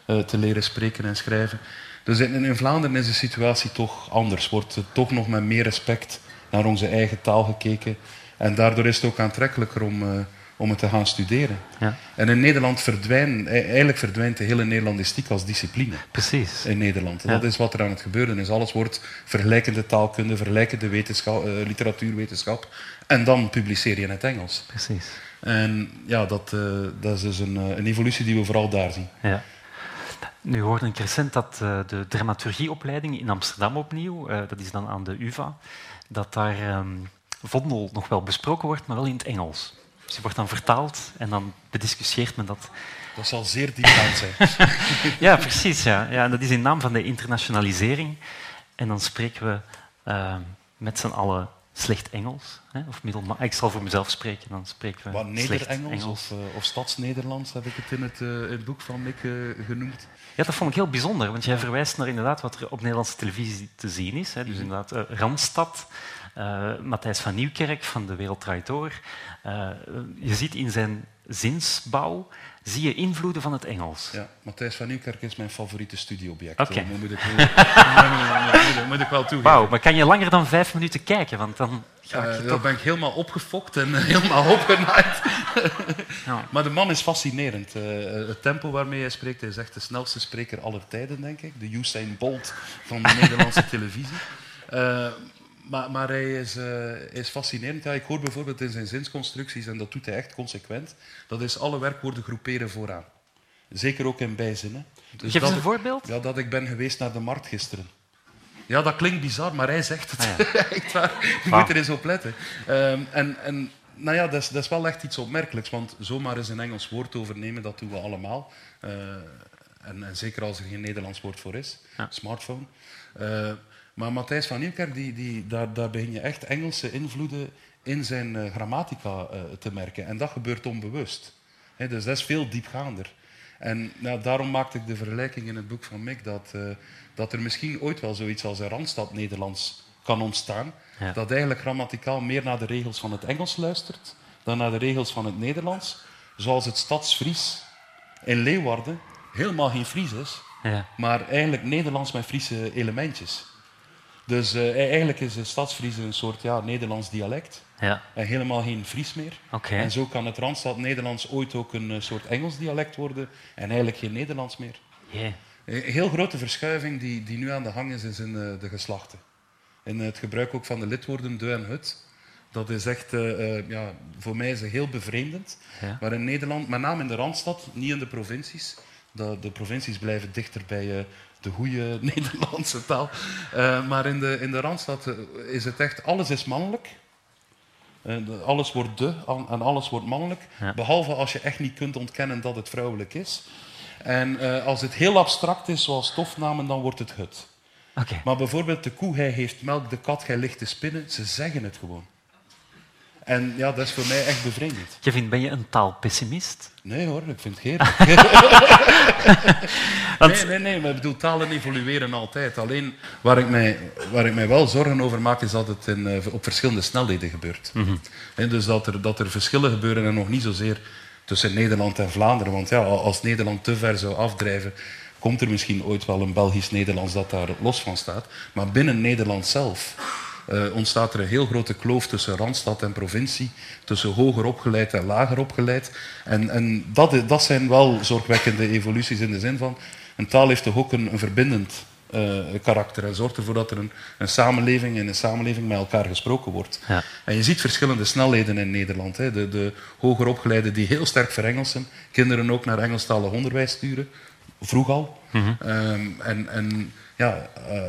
Speaker 8: eh, te leren spreken en schrijven. Dus in, in Vlaanderen is de situatie toch anders. Wordt toch nog met meer respect naar onze eigen taal gekeken. En daardoor is het ook aantrekkelijker om, om het te gaan studeren.
Speaker 3: Ja,
Speaker 8: En in Nederland verdwijnt, eigenlijk verdwijnt de hele Nederlandistiek als discipline
Speaker 3: precies.
Speaker 8: in Nederland.
Speaker 3: Ja.
Speaker 8: Dat is wat er aan het gebeuren is. Alles wordt vergelijkende taalkunde, vergelijkende wetenschap, eh, literatuurwetenschap. En dan publiceer je in het Engels.
Speaker 3: precies.
Speaker 8: En ja, dat, eh, dat is dus een, eh, een evolutie die we vooral daar zien.
Speaker 3: Ja. Nu hoorde ik recent dat de dramaturgieopleiding in Amsterdam opnieuw, dat is dan aan de UvA, dat daar ehm, Vondel nog wel besproken wordt, maar wel in het Engels. Die wordt dan vertaald en dan bediscussieert men dat.
Speaker 8: Dat zal zeer diepgaand zijn. [laughs]
Speaker 3: Ja, precies. Ja. Ja, en dat is in naam van de internationalisering. En dan spreken we ehm, met z'n allen slecht Engels. Hè, of middelma- Ik zal voor mezelf spreken, dan spreken we
Speaker 8: Wat Nederengels
Speaker 3: Engels.
Speaker 8: of, eh, of Stadsnederlands heb ik het in het, eh, het boek van Mick eh, genoemd.
Speaker 3: Ja, dat vond ik heel bijzonder, want jij verwijst naar inderdaad wat er op Nederlandse televisie te zien is. Hè. Dus
Speaker 8: Mhm.
Speaker 3: inderdaad eh, Randstad, eh, Matthijs van Nieuwkerk van De Wereld Draait Door. Eh, je ziet in zijn zinsbouw zie je invloeden van het Engels.
Speaker 8: Ja, Matthijs van Nieuwkerk is mijn favoriete studieobject.
Speaker 3: Oké.
Speaker 8: Moet ik, moet, ik wel toegeven.
Speaker 3: Wauw, maar kan je langer dan vijf minuten kijken? Want dan ga ik
Speaker 8: Eh, dan ben ik helemaal opgefokt en eh, helemaal [laughs] opgenaaid. [laughs]
Speaker 3: Ja.
Speaker 8: Maar de man is fascinerend. Eh, het tempo waarmee hij spreekt, hij is echt de snelste spreker aller tijden, denk ik. De Usain Bolt van de [laughs] Nederlandse televisie. Eh, maar, maar hij is, eh, is fascinerend. Ja, ik hoor bijvoorbeeld in zijn zinsconstructies, en dat doet hij echt consequent, dat is alle werkwoorden groeperen vooraan. Zeker ook in bijzinnen. Dus
Speaker 3: Geef eens een
Speaker 8: ik-
Speaker 3: voorbeeld.
Speaker 8: Ja, dat ik ben geweest naar de markt gisteren. Ja, dat klinkt bizar, maar hij zegt het.
Speaker 3: Ah, [laughs]
Speaker 8: echt waar. Je moet er eens op letten. Ehm, en, en nou ja, dat is, dat is wel echt iets opmerkelijks, want zomaar eens een Engels woord overnemen, dat doen we allemaal. Eh, en, en zeker als er geen Nederlands woord voor is.
Speaker 3: Ja.
Speaker 8: Smartphone. Eh, maar Matthijs van Nieuwkerk, die, die, daar, daar begin je echt Engelse invloeden in zijn eh, grammatica eh, te merken. En dat gebeurt onbewust. Dus dat is veel diepgaander. En nou, daarom maakte ik de vergelijking in het boek van Mick dat, eh, dat er misschien ooit wel zoiets als een Randstad-Nederlands kan ontstaan.
Speaker 3: Ja.
Speaker 8: Dat eigenlijk grammaticaal meer naar de regels van het Engels luistert dan naar de regels van het Nederlands. Zoals het Stadsfries in Leeuwarden helemaal geen Fries is,
Speaker 3: Ja.
Speaker 8: maar eigenlijk Nederlands met Friese elementjes. Dus eh, eigenlijk is het Stadsfries een soort ja, Nederlands dialect
Speaker 3: Ja,
Speaker 8: en helemaal geen Fries meer. En zo kan het Randstad-Nederlands ooit ook een eh, soort Engels dialect worden en eigenlijk geen Nederlands meer. Een heel grote verschuiving die, die nu aan de gang is, is in eh, de geslachten. In het gebruik ook van de lidwoorden de en het. Dat is echt, eh, eh, ja, voor mij is het heel bevreemdend.
Speaker 3: Ja.
Speaker 8: Maar in Nederland, met name in de Randstad, niet in de provincies. De, de provincies blijven dichter bij eh, de goede [laughs] Nederlandse taal. Eh, maar in de, in de Randstad eh, is het echt, alles is mannelijk. Eh, alles wordt de en alles wordt mannelijk.
Speaker 3: Ja.
Speaker 8: Behalve als je echt niet kunt ontkennen dat het vrouwelijk is. En als het heel abstract is, zoals stofnamen, dan wordt het het. Maar bijvoorbeeld de koe, hij heeft melk, de kat, hij ligt te spinnen. Ze zeggen het gewoon. En ja, dat is voor mij echt bevreemdend.
Speaker 3: Kevin, ben je een taalpessimist?
Speaker 8: Nee hoor, ik vind het heerlijk. [laughs] nee, nee, nee, maar ik bedoel, talen evolueren altijd. Alleen waar ik mij, waar ik mij wel zorgen over maak, is dat het in, eh, op verschillende snelheden gebeurt. Hè, dus dat er, dat er verschillen gebeuren en nog niet zozeer tussen Nederland en Vlaanderen. Want ja, als Nederland te ver zou afdrijven, komt er misschien ooit wel een Belgisch-Nederlands dat daar los van staat. Maar binnen Nederland zelf eh, ontstaat er een heel grote kloof tussen Randstad en provincie, tussen hoger opgeleid en lager opgeleid. En, en dat, dat zijn wel zorgwekkende evoluties in de zin van, een taal heeft toch ook een, een verbindend eh, karakter en zorgt ervoor dat er een, een samenleving in een samenleving met elkaar gesproken wordt.
Speaker 3: Ja.
Speaker 8: En je ziet verschillende snelheden in Nederland. Hè. De, de hoger opgeleiden die heel sterk verengelsen, kinderen ook naar Engelstalig onderwijs sturen, vroeg al. Ehm, en en ja, eh,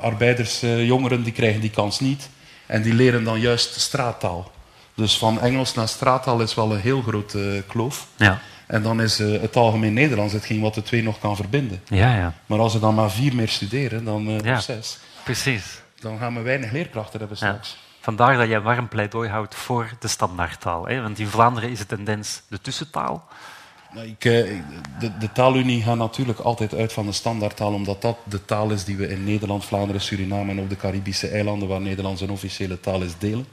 Speaker 8: arbeiders, eh, jongeren, die krijgen die kans niet. En die leren dan juist straattaal. Dus van Engels naar straattaal is wel een heel grote eh, kloof.
Speaker 3: Ja.
Speaker 8: En dan is eh, het algemeen Nederlands hetgeen wat de twee nog kan verbinden.
Speaker 3: Ja, ja.
Speaker 8: Maar als er dan maar vier meer studeren, dan,
Speaker 3: Ja.
Speaker 8: zes,
Speaker 3: Precies.
Speaker 8: dan gaan we weinig leerkrachten hebben straks.
Speaker 3: Vandaar dat jij warm pleidooi houdt voor de standaardtaal. Hè? Want in Vlaanderen is de tendens de tussentaal.
Speaker 8: Nou, eh, de, de taalunie gaat natuurlijk altijd uit van de standaardtaal, omdat dat de taal is die we in Nederland, Vlaanderen, Suriname en op de Caribische eilanden, waar Nederlands een officiële taal is, delen.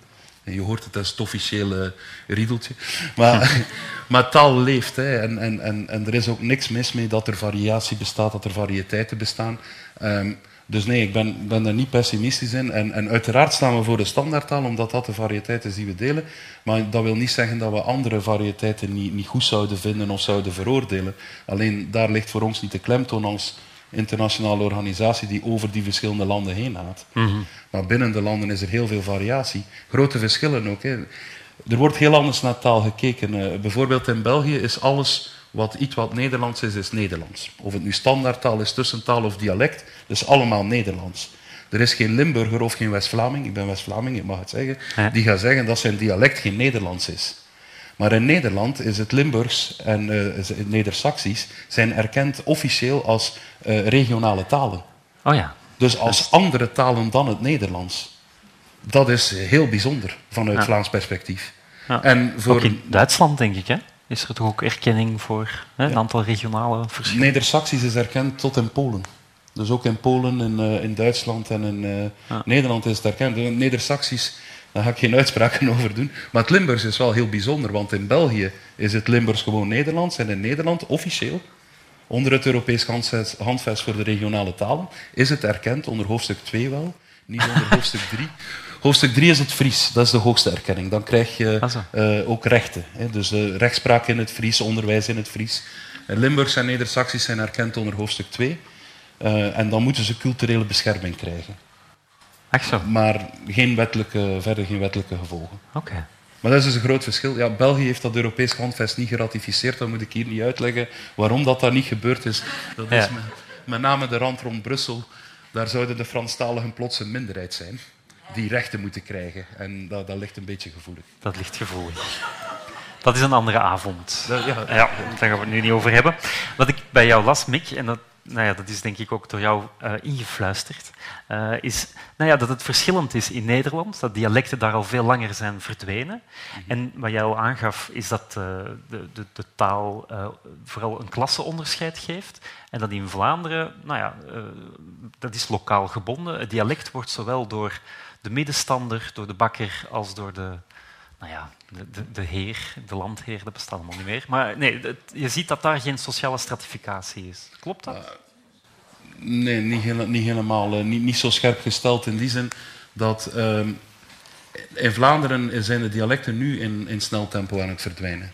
Speaker 8: En je hoort het als het officiële riedeltje. Maar, [laughs] maar taal leeft. Hè. En, en, en, en er is ook niks mis mee dat er variatie bestaat, dat er variëteiten bestaan. Ehm, dus nee, ik ben, ben daar niet pessimistisch in. En, en uiteraard staan we voor de standaardtaal, omdat dat de variëteit is die we delen. Maar dat wil niet zeggen dat we andere variëteiten niet, niet goed zouden vinden of zouden veroordelen. Alleen daar ligt voor ons niet de klemtoon als internationale organisatie die over die verschillende landen heen gaat. Maar binnen de landen is er heel veel variatie. Grote verschillen ook. Hè. Er wordt heel anders naar taal gekeken. Eh, bijvoorbeeld in België is alles wat iets wat Nederlands is, is Nederlands. Of het nu standaardtaal is, tussentaal of dialect, dus allemaal Nederlands. Er is geen Limburger of geen West-Vlaming, ik ben West-Vlaming, ik mag het zeggen,
Speaker 3: Ja.
Speaker 8: die gaat zeggen dat zijn dialect geen Nederlands is. Maar in Nederland is het Limburgs en eh, is Neder-Saxisch zijn erkend officieel als eh, regionale talen.
Speaker 3: Oh ja.
Speaker 8: Dus als andere talen dan het Nederlands. Dat is heel bijzonder vanuit
Speaker 3: Ja.
Speaker 8: Vlaams perspectief.
Speaker 3: Ja.
Speaker 8: En voor
Speaker 3: Ook in Duitsland, denk ik, hè? Is er toch ook erkenning voor hè, een
Speaker 8: Ja.
Speaker 3: aantal regionale verschillen?
Speaker 8: Neder-Saxisch is erkend tot in Polen. Dus ook in Polen, in, eh, in Duitsland en in eh,
Speaker 3: Ja.
Speaker 8: Nederland is het erkend. De Neder-Saxisch, Daar ga ik geen [laughs] uitspraken over doen. Maar het Limburgs is wel heel bijzonder, want in België is het Limburgs gewoon Nederlands. En in Nederland, officieel, onder het Europees handvest, handvest voor de regionale talen, is het erkend onder hoofdstuk 2 wel, niet onder [laughs] hoofdstuk 3. Hoofdstuk 3 is het Fries, dat is de hoogste erkenning. Dan krijg je
Speaker 3: Ah,
Speaker 8: eh, ook rechten. Hè? Dus eh, rechtspraak in het Fries, onderwijs in het Fries. En Limburgs en Neder-Saxisch zijn erkend onder hoofdstuk 2. Eh, en dan moeten ze culturele bescherming krijgen.
Speaker 3: Ach zo,
Speaker 8: Maar geen wettelijke, verder geen wettelijke gevolgen.
Speaker 3: oké.
Speaker 8: Maar dat is dus een groot verschil. Ja, België heeft dat Europees handvest niet geratificeerd. Dat moet ik hier niet uitleggen waarom dat, dat niet gebeurd is. Dat is
Speaker 3: Ja.
Speaker 8: met, met name de rand rond Brussel. Daar zouden de Franstaligen plots een minderheid zijn. Die rechten moeten krijgen. En dat, dat ligt een beetje gevoelig.
Speaker 3: Dat ligt gevoelig. Dat is een andere avond.
Speaker 8: Dat- ja.
Speaker 3: Ja, daar gaan we het nu niet over hebben. Wat ik bij jou las, Mick, en dat, nou ja, dat is denk ik ook door jou eh, ingefluisterd, eh, is nou ja, dat het verschillend is in Nederland, dat dialecten daar al veel langer zijn verdwenen. En wat jij al aangaf, is dat eh, de, de, de taal eh, vooral een klasseonderscheid geeft. En dat in Vlaanderen, nou ja, eh, dat is lokaal gebonden. Het dialect wordt zowel door de middenstander, door de bakker, als door de nou ja, de, de, de heer, de landheer, dat bestaat allemaal niet meer. Maar nee, je ziet dat daar geen sociale stratificatie is. Klopt dat?
Speaker 8: Nee, niet, niet helemaal. eh, niet, niet zo scherp gesteld in die zin dat ehm, in Vlaanderen zijn de dialecten nu in, in snel tempo aan het verdwijnen.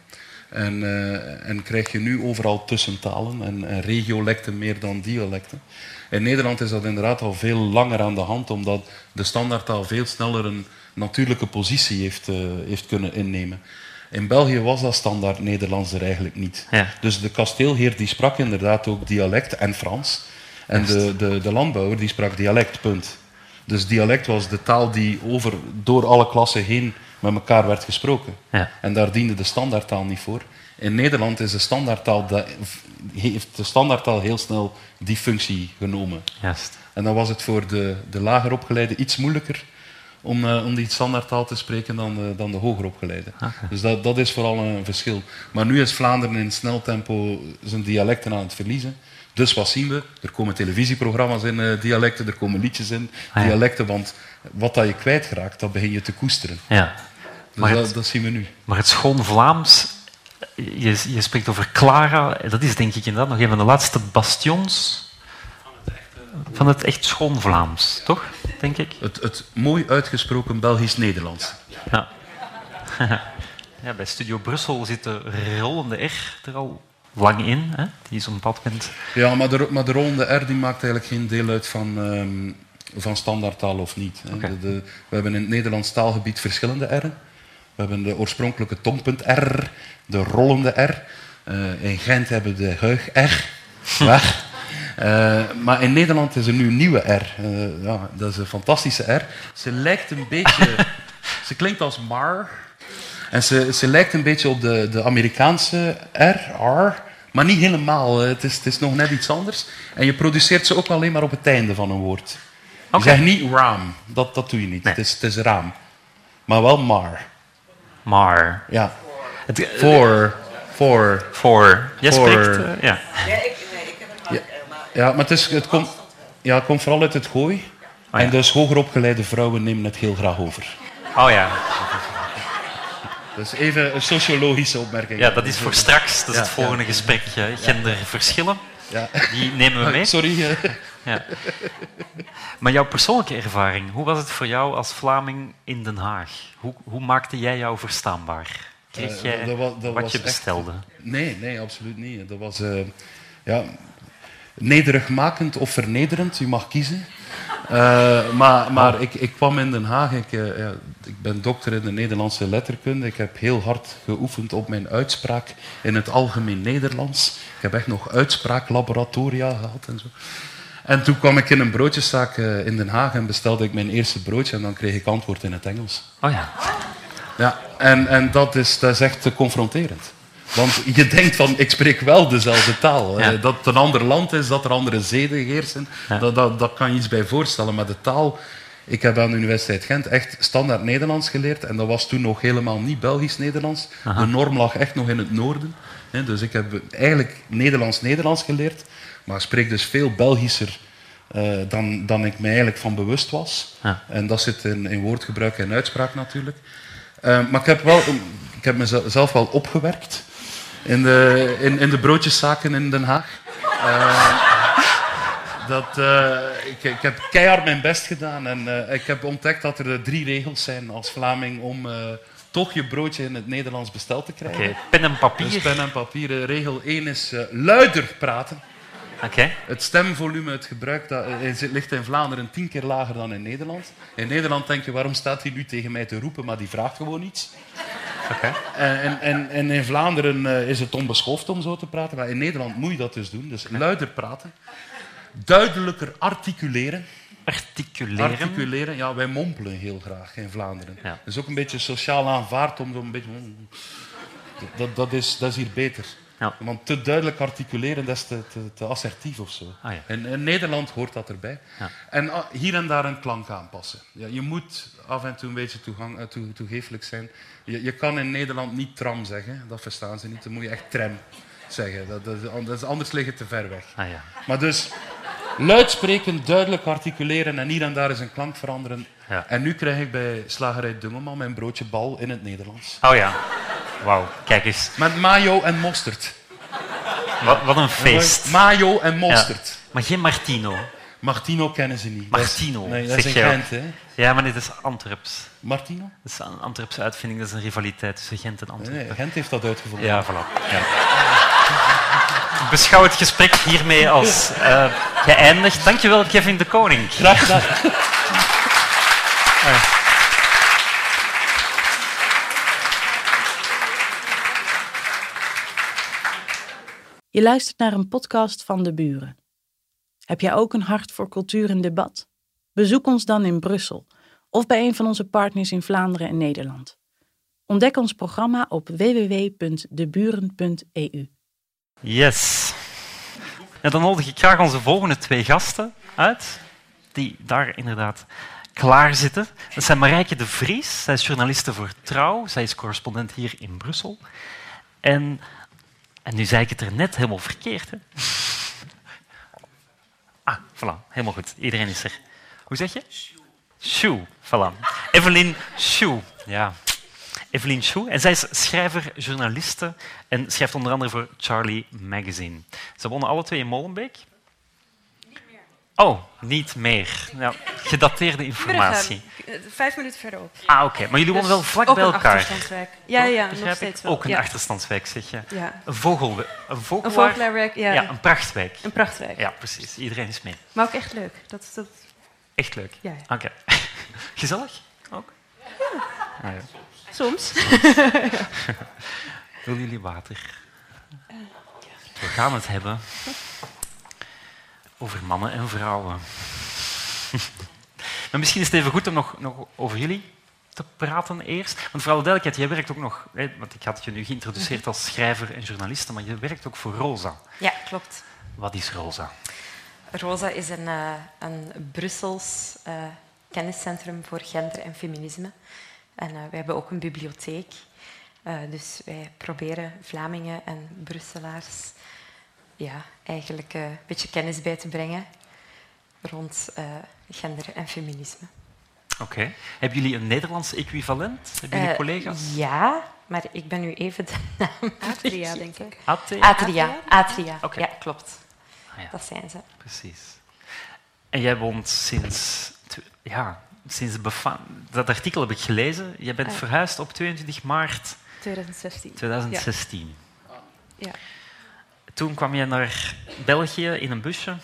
Speaker 8: En, eh, en krijg je nu overal tussentalen en, en regiolecten meer dan dialecten. In Nederland is dat inderdaad al veel langer aan de hand, omdat de standaardtaal veel sneller een natuurlijke positie heeft, eh, heeft kunnen innemen. In België was dat standaard Nederlands er eigenlijk niet.
Speaker 3: Ja.
Speaker 8: Dus de kasteelheer die sprak inderdaad ook dialect en Frans. En de, de, de landbouwer die sprak dialect, punt. Dus dialect was de taal die over, door alle klassen heen met elkaar werd gesproken.
Speaker 3: Ja.
Speaker 8: En daar diende de standaardtaal niet voor. In Nederland is de standaardtaal, heeft de standaardtaal heel snel die functie genomen.
Speaker 3: Juist.
Speaker 8: En dan was het voor de, de lager opgeleide iets moeilijker om, eh, om die standaardtaal te spreken dan de, dan de hoger opgeleide. Dus dat, dat is vooral een verschil. Maar nu is Vlaanderen in snel tempo zijn dialecten aan het verliezen. Dus wat zien we? Er komen televisieprogramma's in eh, dialecten, er komen liedjes in
Speaker 3: Ah, ja.
Speaker 8: dialecten, want wat dat je kwijtraakt, dat begin je te koesteren.
Speaker 3: Ja.
Speaker 8: Dus
Speaker 3: Maar
Speaker 8: dat,
Speaker 3: het,
Speaker 8: dat zien we nu.
Speaker 3: maar het schoon Vlaams, je, je spreekt over Clara, dat is denk ik inderdaad nog een van de laatste bastions van het echt schoon Vlaams, toch? Denk ik.
Speaker 8: Het, het mooi uitgesproken Belgisch-Nederlands.
Speaker 3: Ja. [laughs] ja, bij Studio Brussel zit de rollende R er al lang in. Hè? Die is op een bepaald moment...
Speaker 8: Ja, maar de, maar de rollende R die maakt eigenlijk geen deel uit van, ehm, van standaardtaal of niet. hè. De- we hebben in het Nederlands taalgebied verschillende R'en. We hebben de oorspronkelijke tongpunt R, de rollende R. Eh, in Gent hebben we de huig R. [laughs] Weg. Eh, maar in Nederland is er nu een nieuwe R. Eh, ja, dat is een fantastische R. Ze lijkt een beetje... [laughs] ze klinkt als mar. En ze, ze lijkt een beetje op de, de Amerikaanse R, R, maar niet helemaal. Het is, het is nog net iets anders. En je produceert ze ook alleen maar op het einde van een woord. Je
Speaker 3: Oké.
Speaker 8: zegt niet raam, dat, dat doe je niet.
Speaker 3: Nee.
Speaker 8: Het, is, het is raam. Maar wel mar.
Speaker 3: Maar...
Speaker 8: Ja.
Speaker 3: Het, eh,
Speaker 8: Voor, voor.
Speaker 3: voor. Jij
Speaker 8: Voor.
Speaker 3: spreekt... eh, ja.
Speaker 8: Ja, maar het, is, het, komt, ja, het komt vooral uit het gooi.
Speaker 3: Ja.
Speaker 8: En dus hoger opgeleide vrouwen nemen het heel graag over.
Speaker 3: Oh ja.
Speaker 8: Dus even een sociologische opmerking.
Speaker 3: Ja, dat is voor straks. Dat is
Speaker 8: Ja,
Speaker 3: het volgende
Speaker 8: ja.
Speaker 3: gesprek. eh, Genderverschillen.
Speaker 8: Ja.
Speaker 3: Die nemen we mee. [laughs]
Speaker 8: Sorry.
Speaker 3: Ja. Maar jouw persoonlijke ervaring, hoe was het voor jou als Vlaming in Den Haag? Hoe, hoe maakte jij jou verstaanbaar? Kreeg
Speaker 8: Eh,
Speaker 3: jij
Speaker 8: dat wa- dat
Speaker 3: wat je
Speaker 8: echt-
Speaker 3: bestelde?
Speaker 8: Nee, nee, absoluut niet. Dat was eh, ja, nederigmakend of vernederend, u mag kiezen. Eh, maar maar ik, ik kwam in Den Haag, ik, ja, ik ben dokter in de Nederlandse letterkunde. Ik heb heel hard geoefend op mijn uitspraak in het algemeen Nederlands. Ik heb echt nog uitspraaklaboratoria gehad en zo. En toen kwam ik in een broodjeszaak eh, in Den Haag en bestelde ik mijn eerste broodje en dan kreeg ik antwoord in het Engels.
Speaker 3: Oh ja.
Speaker 8: Ja, en, en dat, is, dat is echt confronterend. Want je denkt van, ik spreek wel dezelfde taal.
Speaker 3: Ja.
Speaker 8: Eh, Dat het een ander land is, dat er andere zeden heersen,
Speaker 3: Ja.
Speaker 8: dat, dat, dat kan je iets bij voorstellen. Maar de taal... Ik heb aan de Universiteit Gent echt standaard Nederlands geleerd. En dat was toen nog helemaal niet Belgisch-Nederlands. De norm lag echt nog in het noorden. Dus ik heb eigenlijk Nederlands-Nederlands geleerd. Maar ik spreek dus veel Belgischer eh, dan, dan ik me eigenlijk van bewust was.
Speaker 3: Ja.
Speaker 8: En dat zit in, in woordgebruik en uitspraak natuurlijk. Eh, maar ik heb, wel, ik heb mezelf wel opgewerkt in de, in, in de broodjeszaken in Den Haag. Eh, dat, ik, ik heb keihard mijn best gedaan en ik heb ontdekt dat er drie regels zijn als Vlaming om toch je broodje in het Nederlands besteld te krijgen.
Speaker 3: Pen en papier.
Speaker 8: Dus pen en papier. Regel 1 is luider praten. Het stemvolume, het gebruik, dat, eh, ligt in Vlaanderen tien keer lager dan in Nederland. In Nederland denk je, waarom staat hij nu tegen mij te roepen, maar die vraagt gewoon iets. En, en, en, in Vlaanderen eh, is het onbeschoft om zo te praten, maar in Nederland moet je dat dus doen. Dus luider praten. Duidelijker articuleren.
Speaker 3: Articuleren.
Speaker 8: Articuleren, ja, wij mompelen heel graag in Vlaanderen.
Speaker 3: Ja.
Speaker 8: Het is ook een beetje sociaal aanvaard om zo'n beetje... Dat, dat, is, dat is hier beter.
Speaker 3: Ja.
Speaker 8: Want te duidelijk articuleren, dat is te, te, te assertief of zo.
Speaker 3: Ah, ja.
Speaker 8: in, in Nederland hoort dat erbij.
Speaker 3: Ja.
Speaker 8: En ah, hier en daar een klank aanpassen. Ja, je moet af en toe een beetje toegang, eh, toe, toegeeflijk zijn. Je, je kan in Nederland niet tram zeggen, dat verstaan ze niet. Dan moet je echt tram zeggen. Dat, dat, anders ligt het te ver weg.
Speaker 3: Ah ja.
Speaker 8: Maar dus luid spreken, duidelijk articuleren en hier en daar eens een klank veranderen. En nu krijg ik bij Slagerij Dungelman mijn broodje bal in het Nederlands.
Speaker 3: Oh ja. Wauw, kijk eens.
Speaker 8: Met mayo en mosterd.
Speaker 3: Wat, wat een feest.
Speaker 8: Mayo en mosterd.
Speaker 3: Maar geen Martino.
Speaker 8: Martino kennen ze niet. Dat is-
Speaker 3: Martino,
Speaker 8: nee, dat is
Speaker 3: zeg
Speaker 8: in
Speaker 3: je ook.
Speaker 8: Gent, hè.
Speaker 3: Ja, maar dit is Antwerps.
Speaker 8: Martino?
Speaker 3: Dat is een Antwerpse uitvinding, dat is een rivaliteit tussen Gent en Antwerpen.
Speaker 8: Nee, Gent heeft dat uitgevonden.
Speaker 3: Ja, voilà. Ja. Ik beschouw het gesprek hiermee als eh, geëindigd. Dankjewel, Kevin de Koning.
Speaker 8: Graag gedaan.
Speaker 1: Je luistert naar een podcast van de buren. Heb jij ook een hart voor cultuur en debat? Bezoek ons dan in Brussel of bij een van onze partners in Vlaanderen en Nederland. Ontdek ons programma op www.deburen.eu.
Speaker 3: Yes. En dan nodig ik graag onze volgende twee gasten uit, die daar inderdaad klaar zitten. Dat zijn Marijke de Vries, zij is journaliste voor Trouw, zij is correspondent hier in Brussel. En, en nu zei ik het er net helemaal verkeerd. Hè? Ah, voilà, helemaal goed. Iedereen is er. Hoe zeg je? Sjoe, voilà. Evelien Sjoe, ja. Evelien Sjoe. En zij is schrijver, journaliste en schrijft onder andere voor Charlie Magazine. Ze wonen alle twee in Molenbeek. Oh, niet meer. Ja, gedateerde informatie.
Speaker 9: Brugge, eh, Vijf minuten verderop.
Speaker 3: Ah, oké. Maar jullie wonen wel
Speaker 9: Dus
Speaker 3: vlak
Speaker 9: ook
Speaker 3: bij
Speaker 9: een
Speaker 3: elkaar.
Speaker 9: achterstandswijk. Ja, ja, nog
Speaker 3: Begrijp ik?
Speaker 9: steeds wel.
Speaker 3: Ook een
Speaker 9: ja.
Speaker 3: achterstandswijk, zeg je.
Speaker 9: Ja.
Speaker 3: Een, vogel, een
Speaker 9: Een vogelaarwerk, ja.
Speaker 3: Ja, een prachtwijk.
Speaker 9: Een prachtwijk.
Speaker 3: Ja, precies. Iedereen is mee.
Speaker 9: Maar ook echt leuk. Dat, dat,
Speaker 3: Echt leuk.
Speaker 9: ja.
Speaker 3: Oké. [laughs] Gezellig? Ook? Ah, ja.
Speaker 9: Soms. [laughs]
Speaker 3: Willen jullie water? We gaan het hebben over mannen en vrouwen. [laughs] maar misschien is het even goed om nog, nog over jullie te praten eerst. Want voor alle duidelijkheid, jij werkt ook nog... hè, Want ik had je nu geïntroduceerd als schrijver en journaliste, maar je werkt ook voor Rosa.
Speaker 10: Ja, klopt.
Speaker 3: Wat is Rosa?
Speaker 10: Rosa is een, eh, een Brussels eh, kenniscentrum voor gender en feminisme. En eh, we hebben ook een bibliotheek. Dus wij proberen Vlamingen en Brusselaars ja, eigenlijk een beetje kennis bij te brengen rond gender en feminisme.
Speaker 3: Oké. Hebben jullie een Nederlands equivalent? Hebben jullie
Speaker 10: Eh,
Speaker 3: collega's?
Speaker 10: Ja, maar ik ben nu even de naam
Speaker 9: Atria, denk ik.
Speaker 3: AT?
Speaker 10: Atria. Atria,
Speaker 3: Oké.
Speaker 10: ja, klopt.
Speaker 3: Ah, ja.
Speaker 10: Dat zijn ze.
Speaker 3: Precies. En jij woont sinds... Ja, sinds Dat artikel heb ik gelezen. Jij bent
Speaker 9: Ah.
Speaker 3: verhuisd op 22 maart
Speaker 9: 2016.
Speaker 3: 2016.
Speaker 9: Ja.
Speaker 3: Toen kwam je naar België in een busje.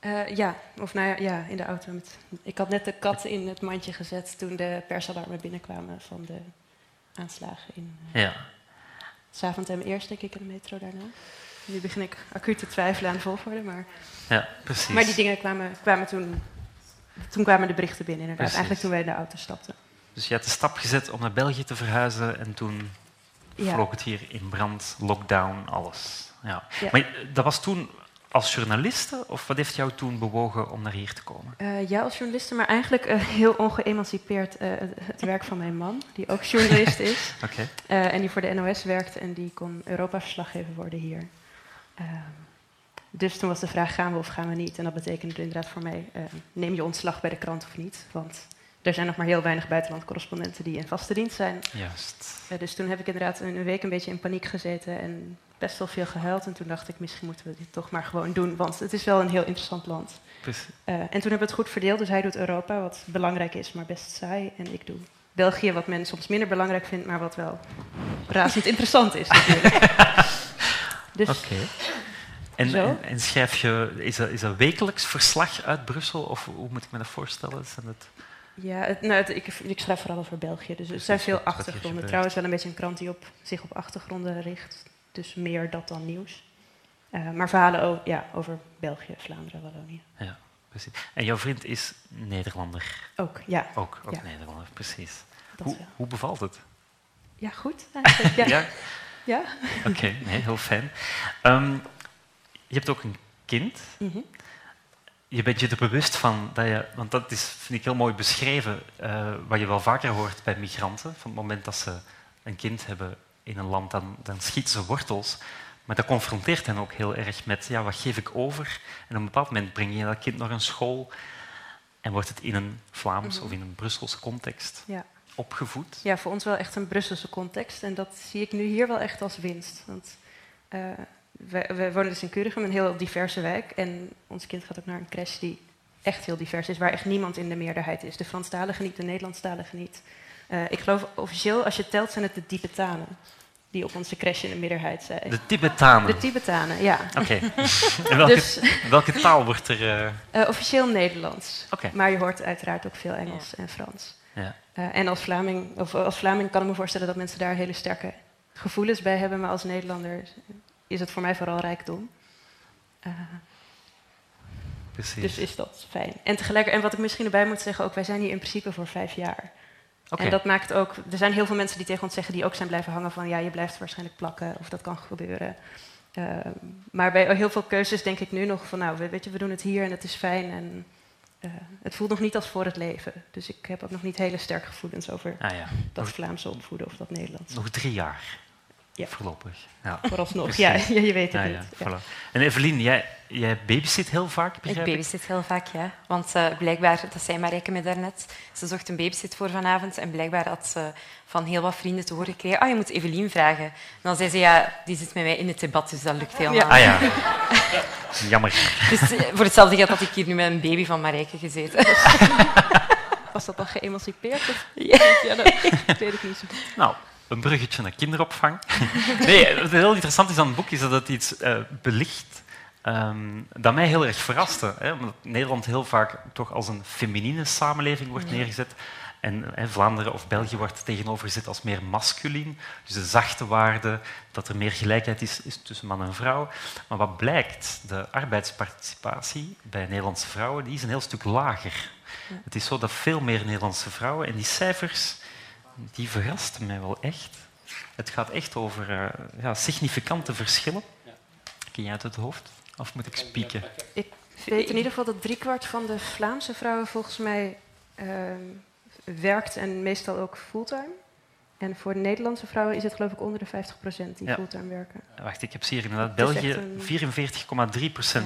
Speaker 9: Eh, ja, of nou ja, ja, in de auto. Met, ik had net de kat in het mandje gezet toen de persalarmen binnenkwamen van de aanslagen in uh,
Speaker 3: Ja.
Speaker 9: Zaventem eerst, denk ik, in de metro daarna. Nu begin ik acuut te twijfelen aan Volvoorde, maar,
Speaker 3: ja, precies.
Speaker 9: maar die dingen kwamen, kwamen toen... Toen kwamen de berichten binnen, inderdaad.
Speaker 3: Precies.
Speaker 9: Eigenlijk toen wij in de auto stapten.
Speaker 3: Dus je had de stap gezet om naar België te verhuizen en toen
Speaker 9: Ja.
Speaker 3: vloog het hier in brand, lockdown, alles. Ja.
Speaker 9: Ja.
Speaker 3: Maar dat was toen als journaliste of wat heeft jou toen bewogen om naar hier te komen?
Speaker 9: Eh, ja, als journaliste, maar eigenlijk eh, heel ongeëmancipeerd eh, het- werk van mijn man, die ook journalist [laughs] is. En die voor de NOS werkt en die kon Europa-verslaggever worden hier. Ehm, Dus toen was de vraag, gaan we of gaan we niet? En dat betekende inderdaad voor mij, neem je ontslag bij de krant of niet? Want er zijn nog maar heel weinig buitenlandcorrespondenten die in vaste dienst zijn.
Speaker 3: Juist.
Speaker 9: Uh, dus toen heb ik inderdaad een week een beetje in paniek gezeten en best wel veel gehuild. En toen dacht ik, misschien moeten we dit toch maar gewoon doen, want het is wel een heel interessant land. Uh, en toen hebben we het goed verdeeld. Dus hij doet Europa, wat belangrijk is, maar best saai. En ik doe België, wat men soms minder belangrijk vindt, maar wat wel razend [laughs] interessant is natuurlijk. [laughs]
Speaker 3: dus, Oké. En, en, en, schrijf je, is dat, is dat wekelijks verslag uit Brussel? Of hoe moet ik me dat voorstellen? Zijn het...
Speaker 9: Ja, het, nou, het, ik, ik, schrijf vooral over België. Dus er zijn veel achtergronden. Trouwens, wel een beetje een krant die op, zich op achtergronden richt. Dus meer dat dan nieuws. Uh, maar verhalen ook, ja, over België, Vlaanderen, Wallonië.
Speaker 3: Ja, precies. En jouw vriend is Nederlander?
Speaker 9: Ook, ja.
Speaker 3: Ook, ook
Speaker 9: ja.
Speaker 3: Nederlander, precies. Hoe, hoe, bevalt het?
Speaker 9: Ja, goed eigenlijk. Ja. [laughs]
Speaker 3: ja?
Speaker 9: ja?
Speaker 3: Oké, okay, nee, heel fijn. Um, je hebt ook een kind.
Speaker 9: Mm -hmm.
Speaker 3: Je bent je er bewust van dat je, want dat is, vind ik heel mooi beschreven, uh, wat je wel vaker hoort bij migranten. Van het moment dat ze een kind hebben in een land, dan, dan schieten ze wortels. Maar dat confronteert hen ook heel erg met, ja, wat geef ik over? En op een bepaald moment breng je dat kind naar een school en wordt het in een Vlaams mm -hmm. of in een Brusselse context
Speaker 9: ja.
Speaker 3: opgevoed.
Speaker 9: Ja, voor ons wel echt een Brusselse context. En dat zie ik nu hier wel echt als winst. Want uh, we, we, wonen dus in Curicum, een heel diverse wijk. En ons kind gaat ook naar een crash die echt heel divers is, waar echt niemand in de meerderheid is. De Franstaligen niet, de Nederlandstaligen niet. Uh, ik geloof officieel, als je telt, zijn het de Tibetanen die op onze crash in de meerderheid zijn.
Speaker 3: De Tibetanen?
Speaker 9: De Tibetanen, ja.
Speaker 3: Oké. Okay. [laughs] en welke, dus, welke, taal wordt er... Uh...
Speaker 9: Uh, officieel Nederlands.
Speaker 3: Okay.
Speaker 9: Maar je hoort uiteraard ook veel Engels ja. en Frans.
Speaker 3: Ja.
Speaker 9: en als Vlaming, of als Vlaming kan ik me voorstellen dat mensen daar hele sterke gevoelens bij hebben, maar als Nederlander is het voor mij vooral rijkdom. Uh,
Speaker 3: Precies.
Speaker 9: Dus is dat fijn. En tegelijkertijd, en wat ik misschien erbij moet zeggen, ook wij zijn hier in principe voor vijf jaar.
Speaker 3: Okay.
Speaker 9: En dat maakt ook, er zijn heel veel mensen die tegen ons zeggen, die ook zijn blijven hangen van, ja, je blijft waarschijnlijk plakken, of dat kan gebeuren. Uh, maar bij heel veel keuzes denk ik nu nog van, nou, weet je, we doen het hier en het is fijn. En uh, het voelt nog niet als voor het leven. Dus ik heb ook nog niet hele sterke gevoelens over
Speaker 3: ah, ja.
Speaker 9: dat Vlaamse opvoeden of dat Nederlands.
Speaker 3: Nog drie jaar.
Speaker 9: Ja.
Speaker 3: Voorlopig. Ja.
Speaker 9: Vooralsnog, ja, ja, je weet het
Speaker 3: ja,
Speaker 9: niet.
Speaker 3: Ja, voilà. En Evelien, jij, jij babysit heel vaak,
Speaker 10: Ik babysit heel vaak, ja. Want uh, blijkbaar, dat zei Marijke me daarnet, ze zocht een babysit voor vanavond en blijkbaar had ze van heel wat vrienden te horen gekregen, ah, je moet Evelien vragen. En dan zei ze, ja, die zit met mij in het debat, dus dat lukt helemaal
Speaker 3: Ah ja. [laughs] Jammer.
Speaker 10: Dus uh, voor hetzelfde geld had ik hier nu met een baby van Marijke gezeten. [laughs]
Speaker 9: Was dat dan geëmancipeerd? Of?
Speaker 10: Ja.
Speaker 9: ja, dat weet ik niet zo goed.
Speaker 3: Nou, een bruggetje naar kinderopvang. [laughs] nee, wat heel interessant is aan het boek, is dat het iets uh, belicht um, dat mij heel erg verraste. Hè, omdat Nederland heel vaak toch als een feminine samenleving wordt neergezet. En hè, Vlaanderen of België wordt tegenover gezet als meer masculien. Dus de zachte waarde, dat er meer gelijkheid is, is tussen man en vrouw. Maar wat blijkt, de arbeidsparticipatie bij Nederlandse vrouwen die is een heel stuk lager. Ja. Het is zo dat veel meer Nederlandse vrouwen, en die cijfers die verrasten mij wel echt. Het gaat echt over uh, ja, significante verschillen. Ken jij uit het hoofd? Of moet ik spieken?
Speaker 9: Ik weet in ieder geval dat driekwart van de Vlaamse vrouwen volgens mij uh, werkt en meestal ook fulltime. En voor de Nederlandse vrouwen is het geloof ik onder de 50% die
Speaker 3: ja.
Speaker 9: fulltime werken.
Speaker 3: Wacht, ik heb ze hier inderdaad. België een...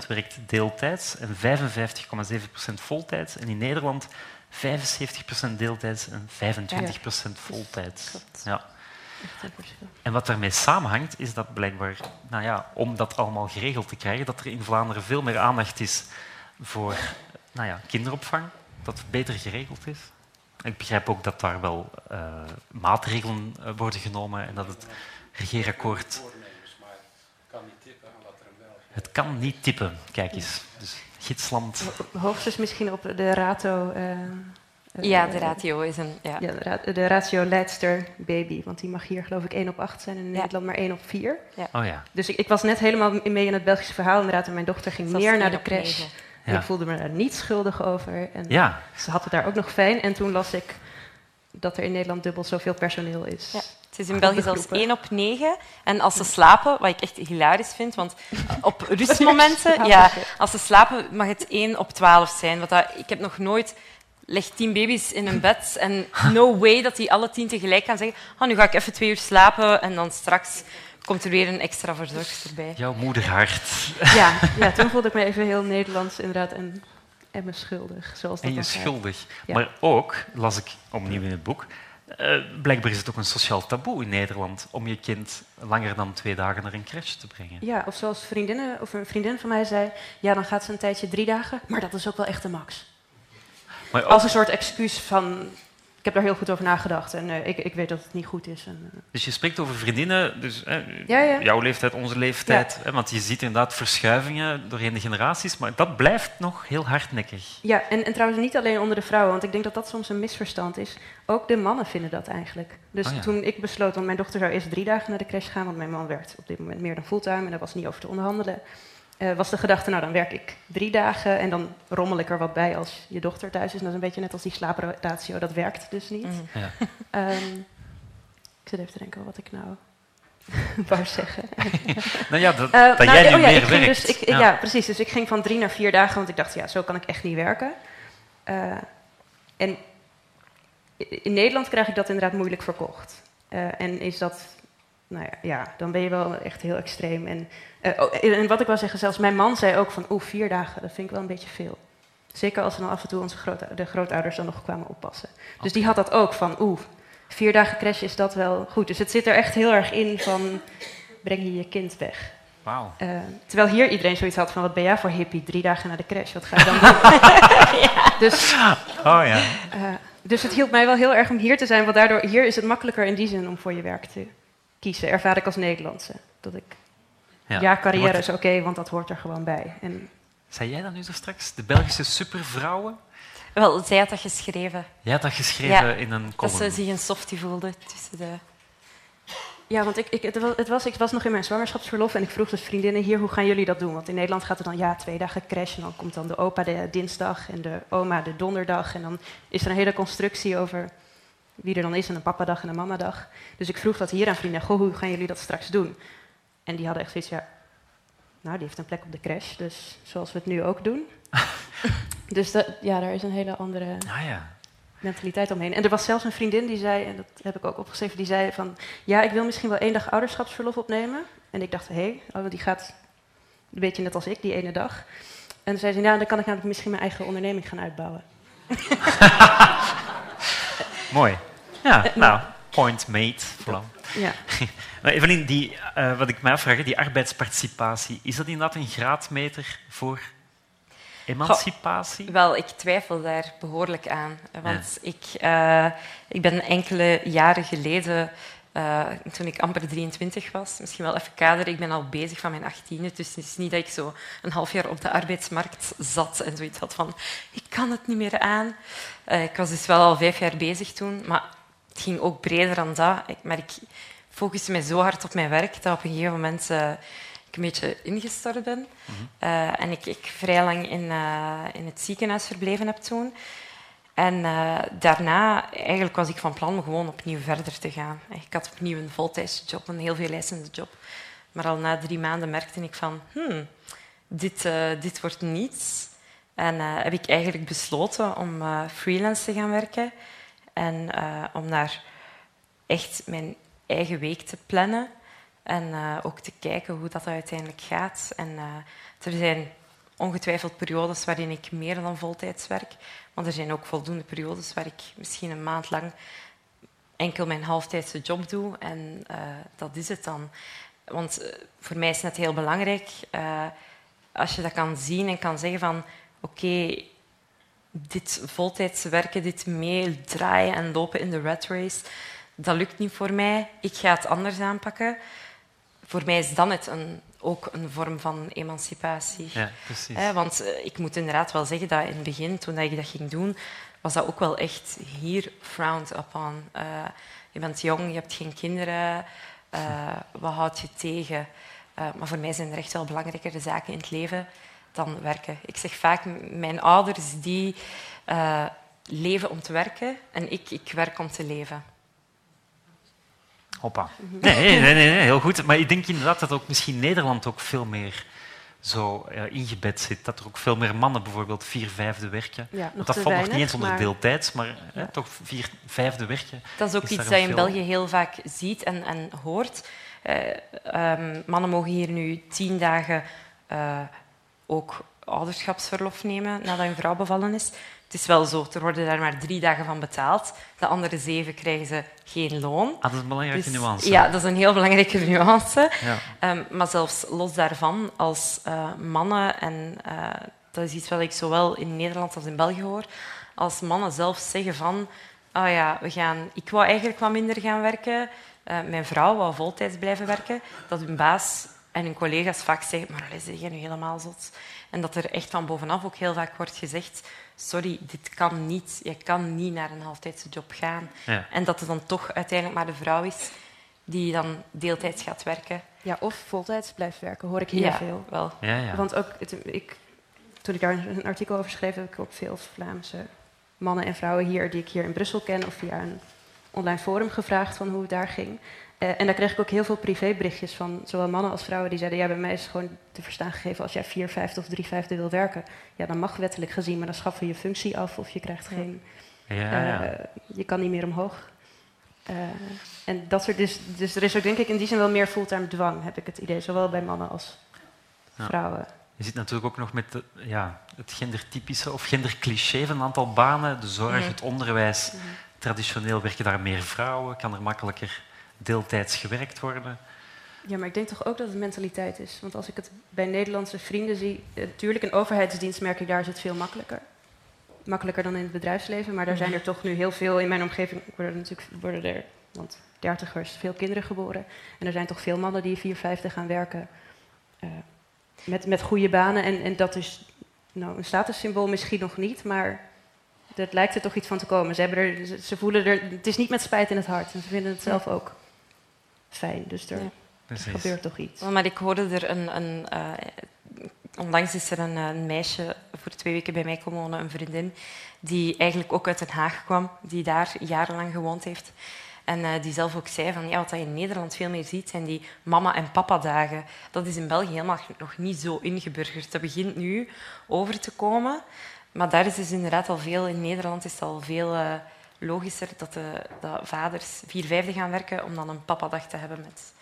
Speaker 3: 44,3% werkt deeltijds en 55,7% voltijds. En in Nederland 75% deeltijds en 25% ja, ja. voltijds. Ja. En wat daarmee samenhangt, is dat blijkbaar, nou ja, om dat allemaal geregeld te krijgen, dat er in Vlaanderen veel meer aandacht is voor nou ja, kinderopvang, dat het beter geregeld is. Ik begrijp ook dat daar wel uh, maatregelen uh, worden genomen en dat het regeerakkoord... Het kan niet tippen, kijk eens. Dus gidsland.
Speaker 9: Hoogstens misschien op de rato. Uh,
Speaker 10: ja, de ratio is een. Ja.
Speaker 9: ja de, ra de, ratio leidster baby. Want die mag hier, geloof ik, 1 op 8 zijn en in ja. Nederland maar 1 op 4.
Speaker 10: Ja.
Speaker 3: Oh, ja.
Speaker 9: Dus ik, ik, was net helemaal mee in het Belgische verhaal. Inderdaad, en mijn dochter ging
Speaker 10: Zoals
Speaker 9: meer naar de crash. En ik voelde me daar niet schuldig over. En
Speaker 3: ja.
Speaker 9: ze had het daar ook nog fijn. En toen las ik dat er in Nederland dubbel zoveel personeel is.
Speaker 10: Het is in België zelfs 1 op 9. En als ze slapen, wat ik echt hilarisch vind, want op [laughs] rustmomenten, ja, als ze slapen mag het 1 op 12 zijn. Wat dat, ik heb nog nooit leg tien baby's in een bed en no way dat die alle tien tegelijk gaan zeggen oh, nu ga ik even twee uur slapen en dan straks komt er weer een extra verzorgster bij.
Speaker 3: Jouw moederhart.
Speaker 9: Ja, [laughs] ja, toen voelde ik me even heel Nederlands inderdaad en, en me schuldig. Zoals dat
Speaker 3: En je schuldig.
Speaker 9: Ja.
Speaker 3: Maar ook, las ik opnieuw in het boek, eh, blijkbaar is het ook een sociaal taboe in Nederland om je kind langer dan twee dagen naar een crash te brengen.
Speaker 9: Ja, of zoals vriendinnen, of een vriendin van mij zei, ja, dan gaat ze een tijdje drie dagen, maar dat is ook wel echt de max.
Speaker 3: Maar ook-
Speaker 9: Als een soort excuus van, ik heb daar heel goed over nagedacht en eh, ik, ik weet dat het niet goed is. En, eh,
Speaker 3: Dus je spreekt over vriendinnen, dus
Speaker 9: Ja, ja.
Speaker 3: jouw leeftijd, onze leeftijd. Want je ziet inderdaad verschuivingen doorheen de generaties, maar dat blijft nog heel hardnekkig.
Speaker 9: Ja, en, en trouwens niet alleen onder de vrouwen, want ik denk dat dat soms een misverstand is. Ook de mannen vinden dat eigenlijk. Dus
Speaker 3: Oh
Speaker 9: toen ik besloot, want mijn dochter zou eerst drie dagen naar de crash gaan, want mijn man werkt op dit moment meer dan fulltime en daar was niet over te onderhandelen. Eh, was de gedachte, nou dan werk ik drie dagen en dan rommel ik er wat bij als je dochter thuis is. En dat is een beetje net als die slaapratio, dat werkt dus niet.
Speaker 10: Mhm.
Speaker 3: Ja. [laughs]
Speaker 9: Ehm, ik zit even te denken wat ik nou [laughs] wou zeggen. [laughs]
Speaker 3: Nou ja, dat,
Speaker 9: Eh,
Speaker 3: dat
Speaker 9: nou,
Speaker 3: jij nu
Speaker 9: oh ja,
Speaker 3: meer werkt.
Speaker 9: Dus, ik, ja. precies. Dus ik ging van drie naar vier dagen, want ik dacht, ja, zo kan ik echt niet werken. Eh, en in Nederland krijg ik dat inderdaad moeilijk verkocht. Eh, en is dat, nou ja, ja, dan ben je wel echt heel extreem. En, eh, oh, en wat ik wil zeggen, zelfs mijn man zei ook van, oeh, vier dagen, dat vind ik wel een beetje veel. Zeker als dan af en toe onze groot, de grootouders dan nog kwamen oppassen. Dus die had dat ook van, oeh, vier dagen crash is dat wel goed. Dus het zit er echt heel erg in van, breng je je kind weg.
Speaker 3: Wauw.
Speaker 9: Eh, terwijl hier iedereen zoiets had van, wat ben jij voor hippie? Drie dagen naar de crash, wat ga je dan [laughs] doen? Dus,
Speaker 3: Oh ja.
Speaker 9: eh, dus het hielp mij wel heel erg om hier te zijn, want daardoor hier is het makkelijker in die zin om voor je werk te kiezen. Ervaar ik als Nederlandse. Dat ik, ja, carrière
Speaker 3: Wordt-
Speaker 9: is oké, want dat hoort er gewoon bij. En,
Speaker 3: Zei jij dat nu zo straks? De Belgische supervrouwen?
Speaker 10: Wel, zij had dat geschreven.
Speaker 3: Jij had dat geschreven
Speaker 10: Ja,
Speaker 3: in een
Speaker 10: Dat
Speaker 3: column.
Speaker 10: ze zich een softie voelde tussen de...
Speaker 9: ja, want ik, ik, het was, ik was nog in mijn zwangerschapsverlof en ik vroeg dus vriendinnen hier, hoe gaan jullie dat doen? Want in Nederland gaat er dan, ja, twee dagen crash en dan komt dan de opa de dinsdag en de oma de donderdag. En dan is er een hele constructie over wie er dan is en een papadag en een mamadag. Dus ik vroeg dat hier aan vrienden, goh, hoe gaan jullie dat straks doen? En die hadden echt zoiets, ja, nou, die heeft een plek op de crash, dus zoals we het nu ook doen. [laughs] dus dat, ja, daar is een hele andere
Speaker 3: Ah ja.
Speaker 9: mentaliteit omheen. En er was zelfs een vriendin die zei, en dat heb ik ook opgeschreven, die zei van, ja, ik wil misschien wel één dag ouderschapsverlof opnemen. En ik dacht, hé, hey, oh, die gaat een beetje net als ik, die ene dag. En toen zei ze, ja, dan kan ik namelijk misschien mijn eigen onderneming gaan uitbouwen. [laughs]
Speaker 3: Mooi. Ja, nou, point made. Voilà.
Speaker 9: Ja. [laughs]
Speaker 3: Maar Evelien, die, eh, wat ik mij afvraag, die arbeidsparticipatie, is dat inderdaad een graadmeter voor emancipatie?
Speaker 10: Wel, ik twijfel daar behoorlijk aan. Want ik, eh, ik ben enkele jaren geleden, eh, toen ik amper 23 was, misschien wel even kader, ik ben al bezig van mijn 18e. Dus het is niet dat ik zo een half jaar op de arbeidsmarkt zat en zoiets had van, ik kan het niet meer aan. Eh, ik was dus wel al vijf jaar bezig toen, maar het ging ook breder dan dat. Ik, maar ik focuste me zo hard op mijn werk dat op een gegeven moment eh, ik een beetje ingestort ben. Eh, en ik, ik vrij lang in, in het ziekenhuis verbleven heb toen. En eh, daarna eigenlijk was ik van plan om gewoon opnieuw verder te gaan. Ik had opnieuw een voltijdse job, een heel veel eisende job. Maar al na drie maanden merkte ik van, hmm, dit, eh, dit wordt niets. En eh, heb ik eigenlijk besloten om freelance te gaan werken. En om naar echt mijn eigen week te plannen. En ook te kijken hoe dat uiteindelijk gaat. En er zijn ongetwijfeld periodes waarin ik meer dan voltijds werk. Maar er zijn ook voldoende periodes waar ik misschien een maand lang enkel mijn halftijdse job doe. En eh, dat is het dan. Want eh, voor mij is het heel belangrijk eh, als je dat kan zien en kan zeggen van oké, dit voltijdse werken, dit meedraaien en lopen in de rat race, dat lukt niet voor mij. Ik ga het anders aanpakken. Voor mij is dan het een, ook een vorm van emancipatie.
Speaker 3: Ja, precies.
Speaker 10: Eh, want eh, ik moet inderdaad wel zeggen dat in het begin, toen ik dat ging doen, was dat ook wel echt hier frowned upon. Eh, je bent jong, je hebt geen kinderen, eh, wat houd je tegen? Maar voor mij zijn er echt wel belangrijkere zaken in het leven dan werken. Ik zeg vaak, mijn ouders die leven om te werken en ik, ik werk om te leven.
Speaker 3: Hoppa. [laughs] Nee, nee, nee, nee, heel goed. Maar ik denk inderdaad dat ook misschien Nederland ook veel meer zo eh, ingebed zit. Dat er ook veel meer mannen bijvoorbeeld vier vijfde werken.
Speaker 9: Ja, nog
Speaker 3: Want dat
Speaker 9: te
Speaker 3: valt nog niet eens onder
Speaker 9: maar-
Speaker 3: deeltijds, maar hè,
Speaker 9: Ja.
Speaker 3: toch vier vijfde werken.
Speaker 10: Dat is ook
Speaker 3: Is
Speaker 10: iets dat je
Speaker 3: een
Speaker 10: in
Speaker 3: veel-
Speaker 10: België heel vaak ziet en, en hoort. ehm, mannen mogen hier nu tien dagen uh, ook ouderschapsverlof nemen nadat hun vrouw bevallen is. Het is wel zo, er worden daar maar drie dagen van betaald. De andere zeven krijgen ze geen loon.
Speaker 3: Ah, dat is een belangrijke
Speaker 10: Dus-
Speaker 3: nuance.
Speaker 10: Ja, dat is een heel belangrijke nuance.
Speaker 3: Ja.
Speaker 10: Ehm, maar zelfs los daarvan, als eh, mannen, en eh, dat is iets wat ik zowel in Nederland als in België hoor, als mannen zelf zeggen van, ah ja, we gaan, ik wou eigenlijk wat minder gaan werken, eh, mijn vrouw wou voltijds blijven werken, dat hun baas en hun collega's vaak zeggen, maar allee, zeg je nu helemaal zot? En dat er echt van bovenaf ook heel vaak wordt gezegd, sorry, dit kan niet, je kan niet naar een halftijdse job gaan.
Speaker 3: Ja.
Speaker 10: En dat het dan toch uiteindelijk maar de vrouw is die dan deeltijds gaat werken.
Speaker 9: Ja, of voltijds blijft werken, hoor ik heel
Speaker 10: Ja,
Speaker 9: veel.
Speaker 10: wel.
Speaker 3: Ja, ja.
Speaker 9: Want ook, het, ik, toen ik daar een artikel over schreef, heb ik ook veel Vlaamse mannen en vrouwen hier, die ik hier in Brussel ken, of via een online forum gevraagd van hoe het daar ging. Eh, en daar kreeg ik ook heel veel privéberichtjes van zowel mannen als vrouwen die zeiden: Ja, bij mij is gewoon te verstaan gegeven als jij vier vijfde of drie vijfde wil werken. Ja, dan mag wettelijk gezien, maar dan schaffen je functie af of je krijgt geen.
Speaker 3: Ja, ja.
Speaker 9: eh, je kan niet meer omhoog. Eh, en dat soort, dus, dus er is ook denk ik in die zin wel meer fulltime dwang, heb ik het idee, zowel bij mannen als
Speaker 3: Ja.
Speaker 9: vrouwen.
Speaker 3: Je zit natuurlijk ook nog met de, ja, het gendertypische of gendercliché van een aantal banen. De zorg,
Speaker 10: Mhm.
Speaker 3: het onderwijs. Traditioneel werken daar meer vrouwen, kan er makkelijker deeltijds gewerkt worden.
Speaker 9: Ja, maar ik denk toch ook dat het mentaliteit is. Want als ik het bij Nederlandse vrienden zie, eh, natuurlijk in overheidsdienst merk ik daar is het veel makkelijker. Makkelijker dan in het bedrijfsleven, maar daar zijn er toch nu heel veel in mijn omgeving worden natuurlijk worden er, want dertigers, veel kinderen geboren. En er zijn toch veel mannen die vier vijfde gaan werken eh, met, met goede banen. En, en dat is nou, een statussymbool misschien nog niet, maar het lijkt er toch iets van te komen. Ze, hebben er, ze, ze voelen er, het is niet met spijt in het hart en ze vinden het zelf ook fijn. Dus er
Speaker 10: Ja.
Speaker 9: Gebeurt toch iets.
Speaker 10: Maar ik hoorde er een... een eh, onlangs is er een, een meisje voor twee weken bij mij komen wonen, een vriendin, die eigenlijk ook uit Den Haag kwam, die daar jarenlang gewoond heeft. En eh, die zelf ook zei van ja, wat je in Nederland veel meer ziet, zijn die mama- en papa-dagen. Dat is in België helemaal nog niet zo ingeburgerd. Dat begint nu over te komen. Maar daar is dus inderdaad al veel, in Nederland is het al veel eh, logischer dat, de, dat vaders vier vijfde gaan werken om dan een papadag te hebben met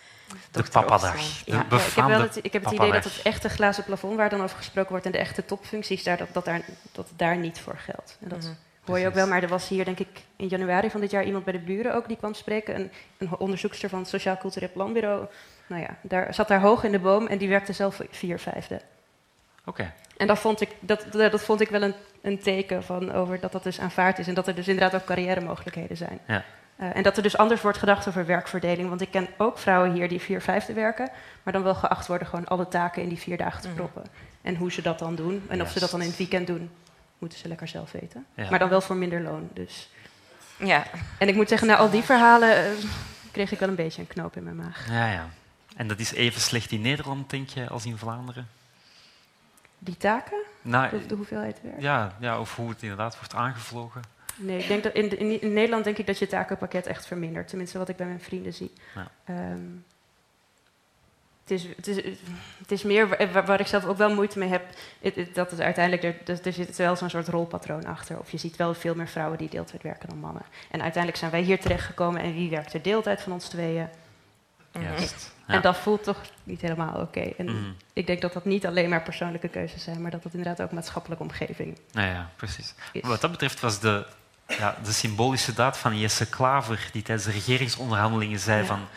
Speaker 3: De papadag.
Speaker 9: Ja, ja, ik heb wel het, ik heb het idee dat het echte glazen plafond waar dan over gesproken wordt en de echte topfuncties, daar, dat, dat, daar, dat daar niet voor geldt. En dat
Speaker 10: Mhm.
Speaker 9: hoor je ook wel, maar er was hier denk ik in januari van dit jaar iemand bij de buren ook die kwam spreken. Een, een onderzoekster van het Sociaal Cultureel Planbureau. Nou ja, daar, zat daar hoog in de boom en die werkte zelf vier vijfde.
Speaker 3: Oké.
Speaker 9: En dat vond ik, dat, dat, dat vond ik wel een, een teken van over dat dat dus aanvaard is en dat er dus inderdaad ook carrière mogelijkheden zijn.
Speaker 3: Ja.
Speaker 9: Eh, en dat er dus anders wordt gedacht over werkverdeling. Want ik ken ook vrouwen hier die vier vijfde werken, maar dan wel geacht worden gewoon alle taken in die vier dagen te
Speaker 10: Mhm.
Speaker 9: proppen. En hoe ze dat dan doen en of ze dat dan in het weekend doen, moeten ze lekker zelf weten.
Speaker 3: Ja.
Speaker 9: Maar dan wel voor minder loon. Dus.
Speaker 10: Ja,
Speaker 9: En ik moet zeggen, na al die verhalen eh, kreeg ik wel een beetje een knoop in mijn maag.
Speaker 3: Ja, ja. En dat is even slecht in Nederland, denk je, als in Vlaanderen?
Speaker 9: Die taken,
Speaker 3: Nou,
Speaker 9: de, de hoeveelheid werk.
Speaker 3: ja, ja, of hoe het inderdaad wordt aangevlogen.
Speaker 9: Nee, ik denk dat in, in, in Nederland denk ik dat je takenpakket echt vermindert. Tenminste, wat ik bij mijn vrienden zie.
Speaker 3: Ja.
Speaker 9: Ehm, het, is, het, is, het is meer wa- waar, waar ik zelf ook wel moeite mee heb. het- het- dat het uiteindelijk, er, er zit wel zo'n soort rolpatroon achter. Of je ziet wel veel meer vrouwen die deeltijd werken dan mannen. En uiteindelijk zijn wij hier terechtgekomen en wie werkt er deeltijd van ons tweeën?
Speaker 10: Mhm.
Speaker 3: Juist. Ja.
Speaker 9: En dat voelt toch niet helemaal oké. En
Speaker 3: Mhm.
Speaker 9: ik denk dat dat niet alleen maar persoonlijke keuzes zijn, maar dat dat inderdaad ook maatschappelijke omgeving
Speaker 3: Ja, ja, precies.
Speaker 9: is.
Speaker 3: Wat dat betreft was de, ja, de symbolische daad van Jesse Klaver, die tijdens de regeringsonderhandelingen zei
Speaker 9: Ja.
Speaker 3: van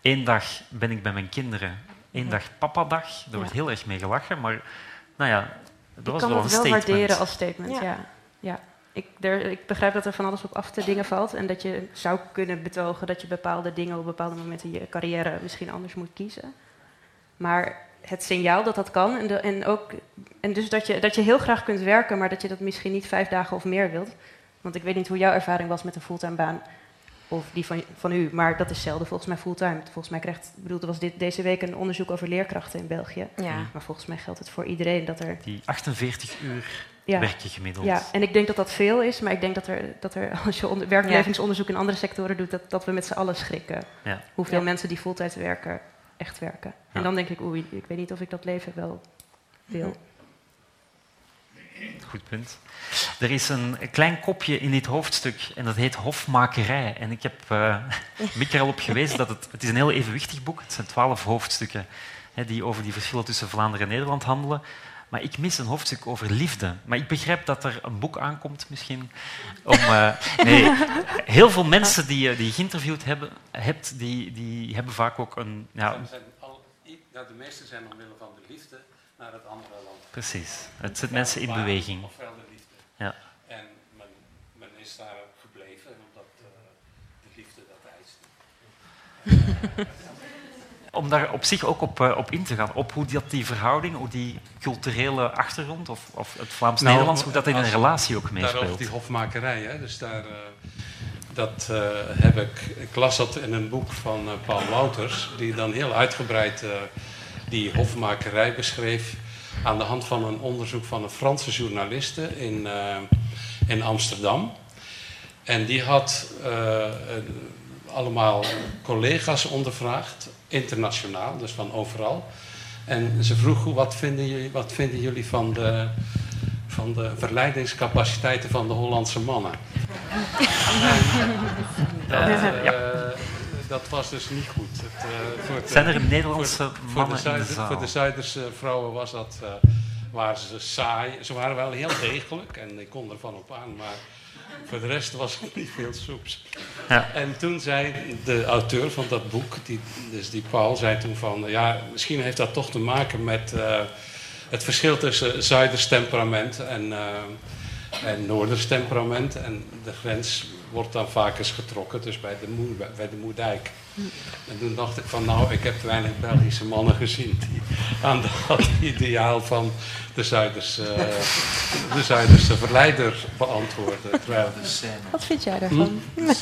Speaker 3: één dag ben ik bij mijn kinderen, één
Speaker 9: Ja.
Speaker 3: dag papadag. Daar wordt heel erg mee gelachen, maar nou ja, dat
Speaker 9: ik
Speaker 3: was
Speaker 9: kan
Speaker 3: wel
Speaker 9: dat
Speaker 3: een
Speaker 9: wel
Speaker 3: statement.
Speaker 9: waarderen als statement,
Speaker 10: Ja.
Speaker 9: ja. Ik, er, ik begrijp dat er van alles op af te dingen valt en dat je zou kunnen betogen dat je bepaalde dingen op bepaalde momenten in je carrière misschien anders moet kiezen. Maar het signaal dat dat kan en, de, en, ook, en dus dat je, dat je heel graag kunt werken, maar dat je dat misschien niet vijf dagen of meer wilt. Want ik weet niet hoe jouw ervaring was met een fulltime baan of die van, van u, maar dat is zelden volgens mij fulltime. Volgens mij krijgt, ik bedoel, er was dit, deze week een onderzoek over leerkrachten in België.
Speaker 10: ja.
Speaker 9: Maar volgens mij geldt het voor iedereen dat er
Speaker 3: Die 48 uur
Speaker 9: ja,
Speaker 3: werken gemiddeld.
Speaker 9: ja, en ik denk dat dat veel is, maar ik denk dat er, dat er [laughs] als je onder, werkbelevingsonderzoek in andere sectoren doet, dat, dat we met z'n allen schrikken.
Speaker 3: Ja.
Speaker 9: Hoeveel
Speaker 10: Ja.
Speaker 9: mensen die fulltime werken, echt werken.
Speaker 3: Ja.
Speaker 9: En dan denk ik, oei, ik weet niet of ik dat leven wel wil.
Speaker 3: Goed punt. Er is een klein kopje in dit hoofdstuk en dat heet Hofmakerij. En ik heb uh, [laughs] Mick er al op gewezen dat het, het is een heel evenwichtig boek Het zijn twaalf hoofdstukken hè, die over die verschillen tussen Vlaanderen en Nederland handelen. Maar ik mis een hoofdstuk over liefde. Maar ik begrijp dat er een boek aankomt misschien. Om, uh, nee, heel veel mensen die, uh, die je geïnterviewd hebben, hebt, die, die hebben vaak ook een... Ja,
Speaker 4: de meeste zijn omwille van de liefde naar het andere land.
Speaker 3: Precies. Het zet mensen in beweging.
Speaker 4: Ofwel de liefde.
Speaker 3: Ja.
Speaker 4: En men, men is daar gebleven omdat uh, de liefde dat eist. [laughs]
Speaker 3: Om daar op zich ook op, uh, op in te gaan, op hoe dat die verhouding, hoe die culturele achtergrond of, of het Vlaams-Nederlands, nou, hoe dat in een relatie ook meespeelt.
Speaker 4: Daarover die hofmakerij, hè? dus daar... Uh, dat uh, heb ik, ik las dat in een boek van uh, Paul Wouters, die dan heel uitgebreid die hofmakerij beschreef aan de hand van een onderzoek van een Franse journaliste in, in Amsterdam. En die had allemaal collega's ondervraagd, internationaal, dus van overal. En ze vroegen, wat vinden jullie, wat vinden jullie van de van de verleidingscapaciteiten van de Hollandse mannen. [laughs] dat, uh, dat, was dus niet goed. Het, uh, voor de,
Speaker 3: Zijn er Nederlandse
Speaker 4: voor,
Speaker 3: mannen
Speaker 4: voor de,
Speaker 3: in de
Speaker 4: Zuider,
Speaker 3: zaal?
Speaker 4: voor de Zuiderse vrouwen was dat, uh, waren ze saai. Ze waren wel heel degelijk en ik kon ervan op aan, maar voor de rest was het niet veel soeps.
Speaker 3: Ja.
Speaker 4: En toen zei de auteur van dat boek, die, dus die Paul, zei toen van... ja, misschien heeft dat toch te maken met het verschil tussen Zuiders temperament en, uh, en Noorders temperament. En de grens wordt dan vaak eens getrokken, dus bij de, Moe, bij de Moerdijk. En toen dacht ik van, nou, ik heb weinig Belgische mannen gezien die aan dat [laughs] ideaal van de Zuiderse, uh, de Zuiderse verleider beantwoorden. Terwijl...
Speaker 9: Wat vind jij daarvan?
Speaker 3: Hm? [laughs]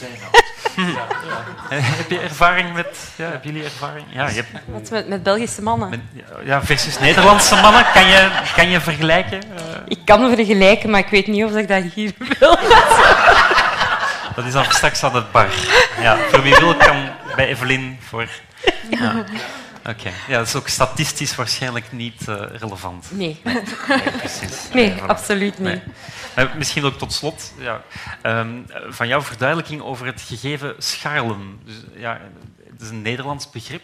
Speaker 3: Ja, ja. Heb je ervaring met... Ja, hebben jullie ervaring? Ja, je hebt,
Speaker 9: Wat met, met Belgische mannen?
Speaker 3: met, ja, versus Nederlandse mannen. Kan je, kan je vergelijken? Uh,
Speaker 9: Ik kan vergelijken, maar ik weet niet of ik dat hier wil. [laughs]
Speaker 3: dat is dan straks aan het bar. Ja, voor wie wil kan bij Evelien voor... Ja. Oké, okay. ja, dat is ook statistisch waarschijnlijk niet uh, relevant.
Speaker 9: Nee.
Speaker 3: Nee, precies. [laughs]
Speaker 9: Nee,
Speaker 3: voilà.
Speaker 9: absoluut niet.
Speaker 3: Nee. Misschien ook tot slot ja, um, van jouw verduidelijking over het gegeven scharrelen. Dus, ja, het is een Nederlands begrip.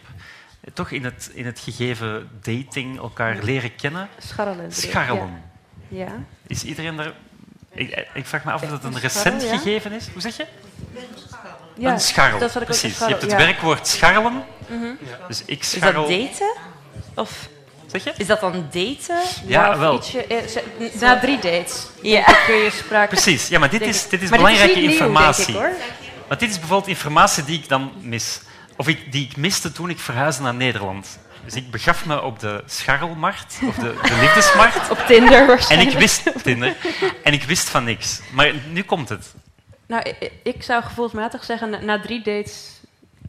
Speaker 3: Toch in het, in het gegeven dating elkaar leren kennen.
Speaker 9: Scharrelen.
Speaker 3: Scharrelen.
Speaker 9: Ja. ja.
Speaker 3: Is iedereen daar... Ik, ik, vraag me af of dat een recent
Speaker 9: ja.
Speaker 3: gegeven is. Hoe zeg je?
Speaker 9: Ja,
Speaker 3: een scharrel.
Speaker 9: Dat ik
Speaker 3: Precies.
Speaker 9: Scharrel,
Speaker 3: je hebt het
Speaker 9: ja.
Speaker 3: werkwoord scharrelen.
Speaker 9: Mm -hmm.
Speaker 3: Dus ik
Speaker 9: Is
Speaker 3: scharrel...
Speaker 9: dat daten? Of
Speaker 3: zeg je?
Speaker 9: Is dat dan daten?
Speaker 3: Ja, wel.
Speaker 9: Ietsje, eh, na drie dates. Ja. Kun je sprake...
Speaker 3: Precies. Ja, maar dit is, dit is
Speaker 9: maar
Speaker 3: belangrijke
Speaker 9: dit is
Speaker 3: informatie.
Speaker 9: Nieuw, denk ik, hoor.
Speaker 3: Want dit is bijvoorbeeld informatie die ik dan mis. Of ik, die ik miste toen ik verhuisde naar Nederland. Dus ik begaf me op de scharrelmarkt, of de, de liefdesmarkt. [laughs]
Speaker 9: Op Tinder
Speaker 3: En
Speaker 9: waarschijnlijk.
Speaker 3: ik wist, Tinder, en ik wist van niks. Maar nu komt het.
Speaker 9: Nou, ik, ik zou gevoelsmatig zeggen, na, drie dates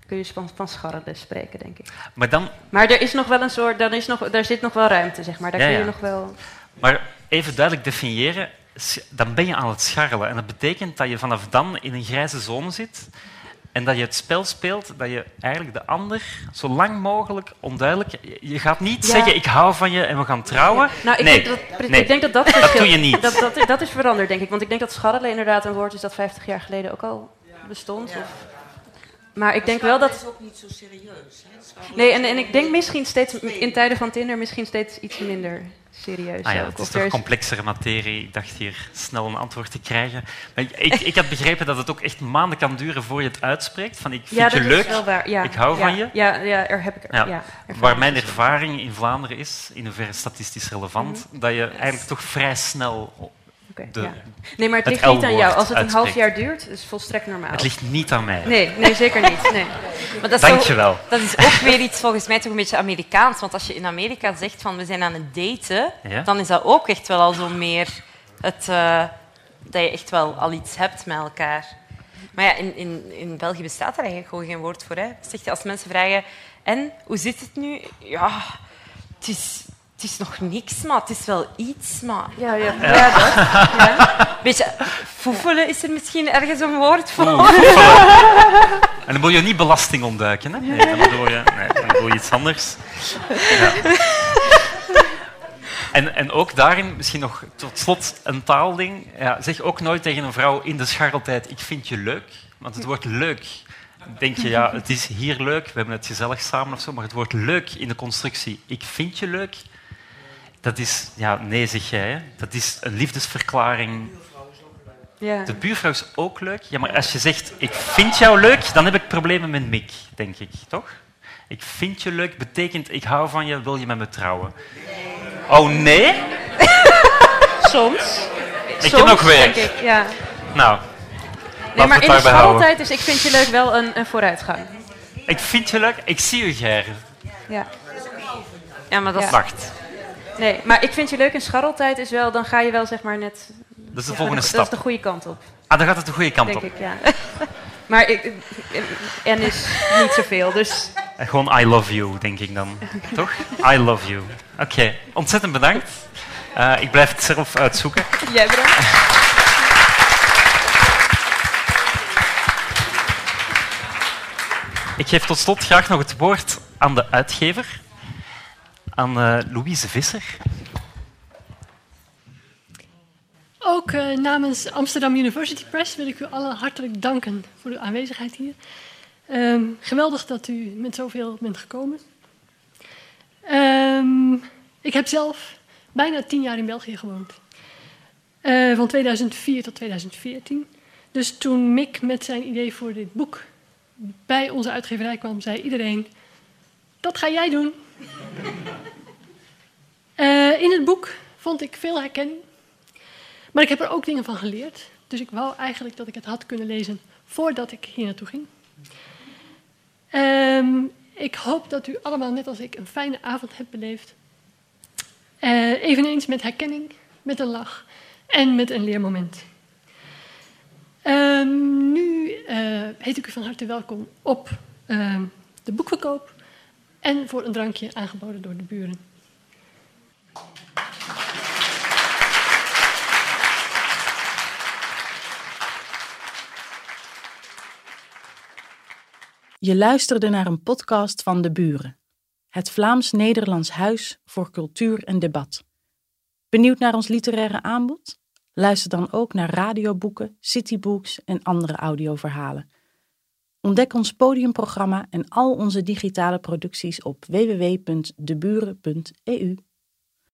Speaker 9: kun je van, van scharrelen spreken, denk ik.
Speaker 3: Maar dan...
Speaker 9: Maar er is nog wel een soort, dan is nog, daar zit nog wel ruimte, zeg maar. Daar
Speaker 3: Ja,
Speaker 9: kun je
Speaker 3: ja.
Speaker 9: nog wel...
Speaker 3: Maar even duidelijk definiëren, dan ben je aan het scharrelen. En dat betekent dat je vanaf dan in een grijze zone zit en dat je het spel speelt dat je eigenlijk de ander zo lang mogelijk onduidelijk... Je gaat niet
Speaker 9: Ja.
Speaker 3: zeggen, ik hou van je en we gaan trouwen.
Speaker 9: Nou, ik,
Speaker 3: nee,
Speaker 9: denk dat,
Speaker 3: nee.
Speaker 9: ik denk dat dat
Speaker 3: Dat doe je niet.
Speaker 9: Dat, dat, dat is veranderd, denk ik. Want ik denk dat scharrelen inderdaad een woord is dat 50 jaar geleden ook al bestond. Of... Maar ik denk wel dat...
Speaker 11: is ook niet zo serieus. Hè?
Speaker 9: Nee, en, en ik denk misschien steeds, in tijden van Tinder, misschien steeds iets minder serieus.
Speaker 3: Ah ja,
Speaker 9: ook.
Speaker 3: het is toch complexere materie. Ik dacht hier snel een antwoord te krijgen. Maar ik, ik, had begrepen dat het ook echt maanden kan duren voor je het uitspreekt. Van ik vind
Speaker 9: ja,
Speaker 3: je leuk,
Speaker 9: is wel waar. Ja,
Speaker 3: ik hou van je.
Speaker 9: Ja, ja, er heb ik er.
Speaker 3: Ja. Waar mijn ervaring in Vlaanderen is, in hoeverre statistisch relevant, dat je eigenlijk toch vrij snel
Speaker 9: Oké,
Speaker 3: de,
Speaker 9: ja. Nee, maar het,
Speaker 3: het
Speaker 9: ligt niet aan jou. Als het een half jaar duurt, is het volstrekt normaal.
Speaker 3: Het ligt niet aan mij.
Speaker 9: Nee, nee, zeker niet. Nee.
Speaker 10: Maar dat is,
Speaker 3: Dank je wel.
Speaker 10: dat is ook weer iets volgens mij toch een beetje Amerikaans. Want als je in Amerika zegt van we zijn aan het daten,
Speaker 3: Ja.
Speaker 10: dan is dat ook echt wel al zo meer het, eh, dat je echt wel al iets hebt met elkaar. Maar ja, in, in, in België bestaat er eigenlijk gewoon geen woord voor. Hè. Zeg je, als mensen vragen, en hoe zit het nu? Ja, het is, het is nog niks, maar het is wel iets. Maar...
Speaker 9: Ja, ja, ja. dat. Ja. [laughs]
Speaker 10: Beetje foefelen is er misschien ergens een woord voor.
Speaker 3: Oeh. [laughs] En dan wil je niet belasting ontduiken. Hè? Nee, dan bedoel je, nee, dan bedoel je iets anders. Ja. En, en ook daarin, misschien nog tot slot een taalding. Ja, zeg ook nooit tegen een vrouw in de scharreltijd, ik vind je leuk. Want het woord leuk, denk je, ja, het is hier leuk, we hebben het gezellig samen of zo, maar het woord leuk in de constructie, ik vind je leuk, dat is, ja, nee zeg jij, hè? dat is een liefdesverklaring.
Speaker 9: Ja.
Speaker 3: De buurvrouw is ook leuk. Ja, maar als je zegt, ik vind jou leuk, dan heb ik problemen met Mick, denk ik, toch? Ik vind je leuk betekent, ik hou van je, wil je met me trouwen? Oh nee? [laughs]
Speaker 9: Soms.
Speaker 3: Ik
Speaker 9: Soms,
Speaker 3: heb nog
Speaker 9: ik, ja.
Speaker 3: Nou,
Speaker 9: Nee,
Speaker 3: laten
Speaker 9: maar in
Speaker 3: het
Speaker 9: de schooltijd is ik vind je leuk wel een, een vooruitgang.
Speaker 3: Ik vind je leuk, ik zie je graag.
Speaker 9: Ja.
Speaker 10: Ja, maar dat
Speaker 9: Ja.
Speaker 10: is...
Speaker 3: Wacht,
Speaker 9: Nee, maar ik vind je leuk in scharreltijd is wel, dan ga je wel zeg maar net...
Speaker 3: dat is de
Speaker 9: ja,
Speaker 3: volgende
Speaker 9: dat
Speaker 3: stap.
Speaker 9: is de goede kant op,
Speaker 3: Ah, dan gaat het de goede kant
Speaker 9: denk
Speaker 3: op.
Speaker 9: ik, ja. [laughs] maar ik, en is niet zoveel, dus
Speaker 3: Gewoon I love you, denk ik dan. [laughs] Toch? I love you. Oké, ontzettend bedankt. Eh, ik blijf het zelf uitzoeken.
Speaker 9: jij bedankt.
Speaker 3: Ik geef tot slot graag nog het woord aan de uitgever, aan eh, Louise Visser.
Speaker 12: Ook eh, namens Amsterdam University Press wil ik u allen hartelijk danken voor uw aanwezigheid hier. Ehm, geweldig dat u met zoveel bent gekomen. Ehm, ik heb zelf bijna tien jaar in België gewoond. Eh, van 2004 tot 2014. Dus toen Mick met zijn idee voor dit boek bij onze uitgeverij kwam, zei iedereen: Dat ga jij doen. Eh, in het boek vond ik veel herkenning. Maar ik heb er ook dingen van geleerd. Dus ik wou eigenlijk dat ik het had kunnen lezen voordat ik hier naartoe ging. Ehm, ik hoop dat u allemaal, net als ik, een fijne avond hebt beleefd. Eh, eveneens met herkenning, met een lach en met een leermoment. Ehm, nu eh, heet ik u van harte welkom op ehm, de boekverkoop en voor een drankje aangeboden door de buren.
Speaker 1: Je luisterde naar een podcast van De Buren, het Vlaams-Nederlands Huis voor Cultuur en Debat. Benieuwd naar ons literaire aanbod? Luister dan ook naar radioboeken, citybooks en andere audioverhalen. Ontdek ons podiumprogramma en al onze digitale producties op www.deburen.eu.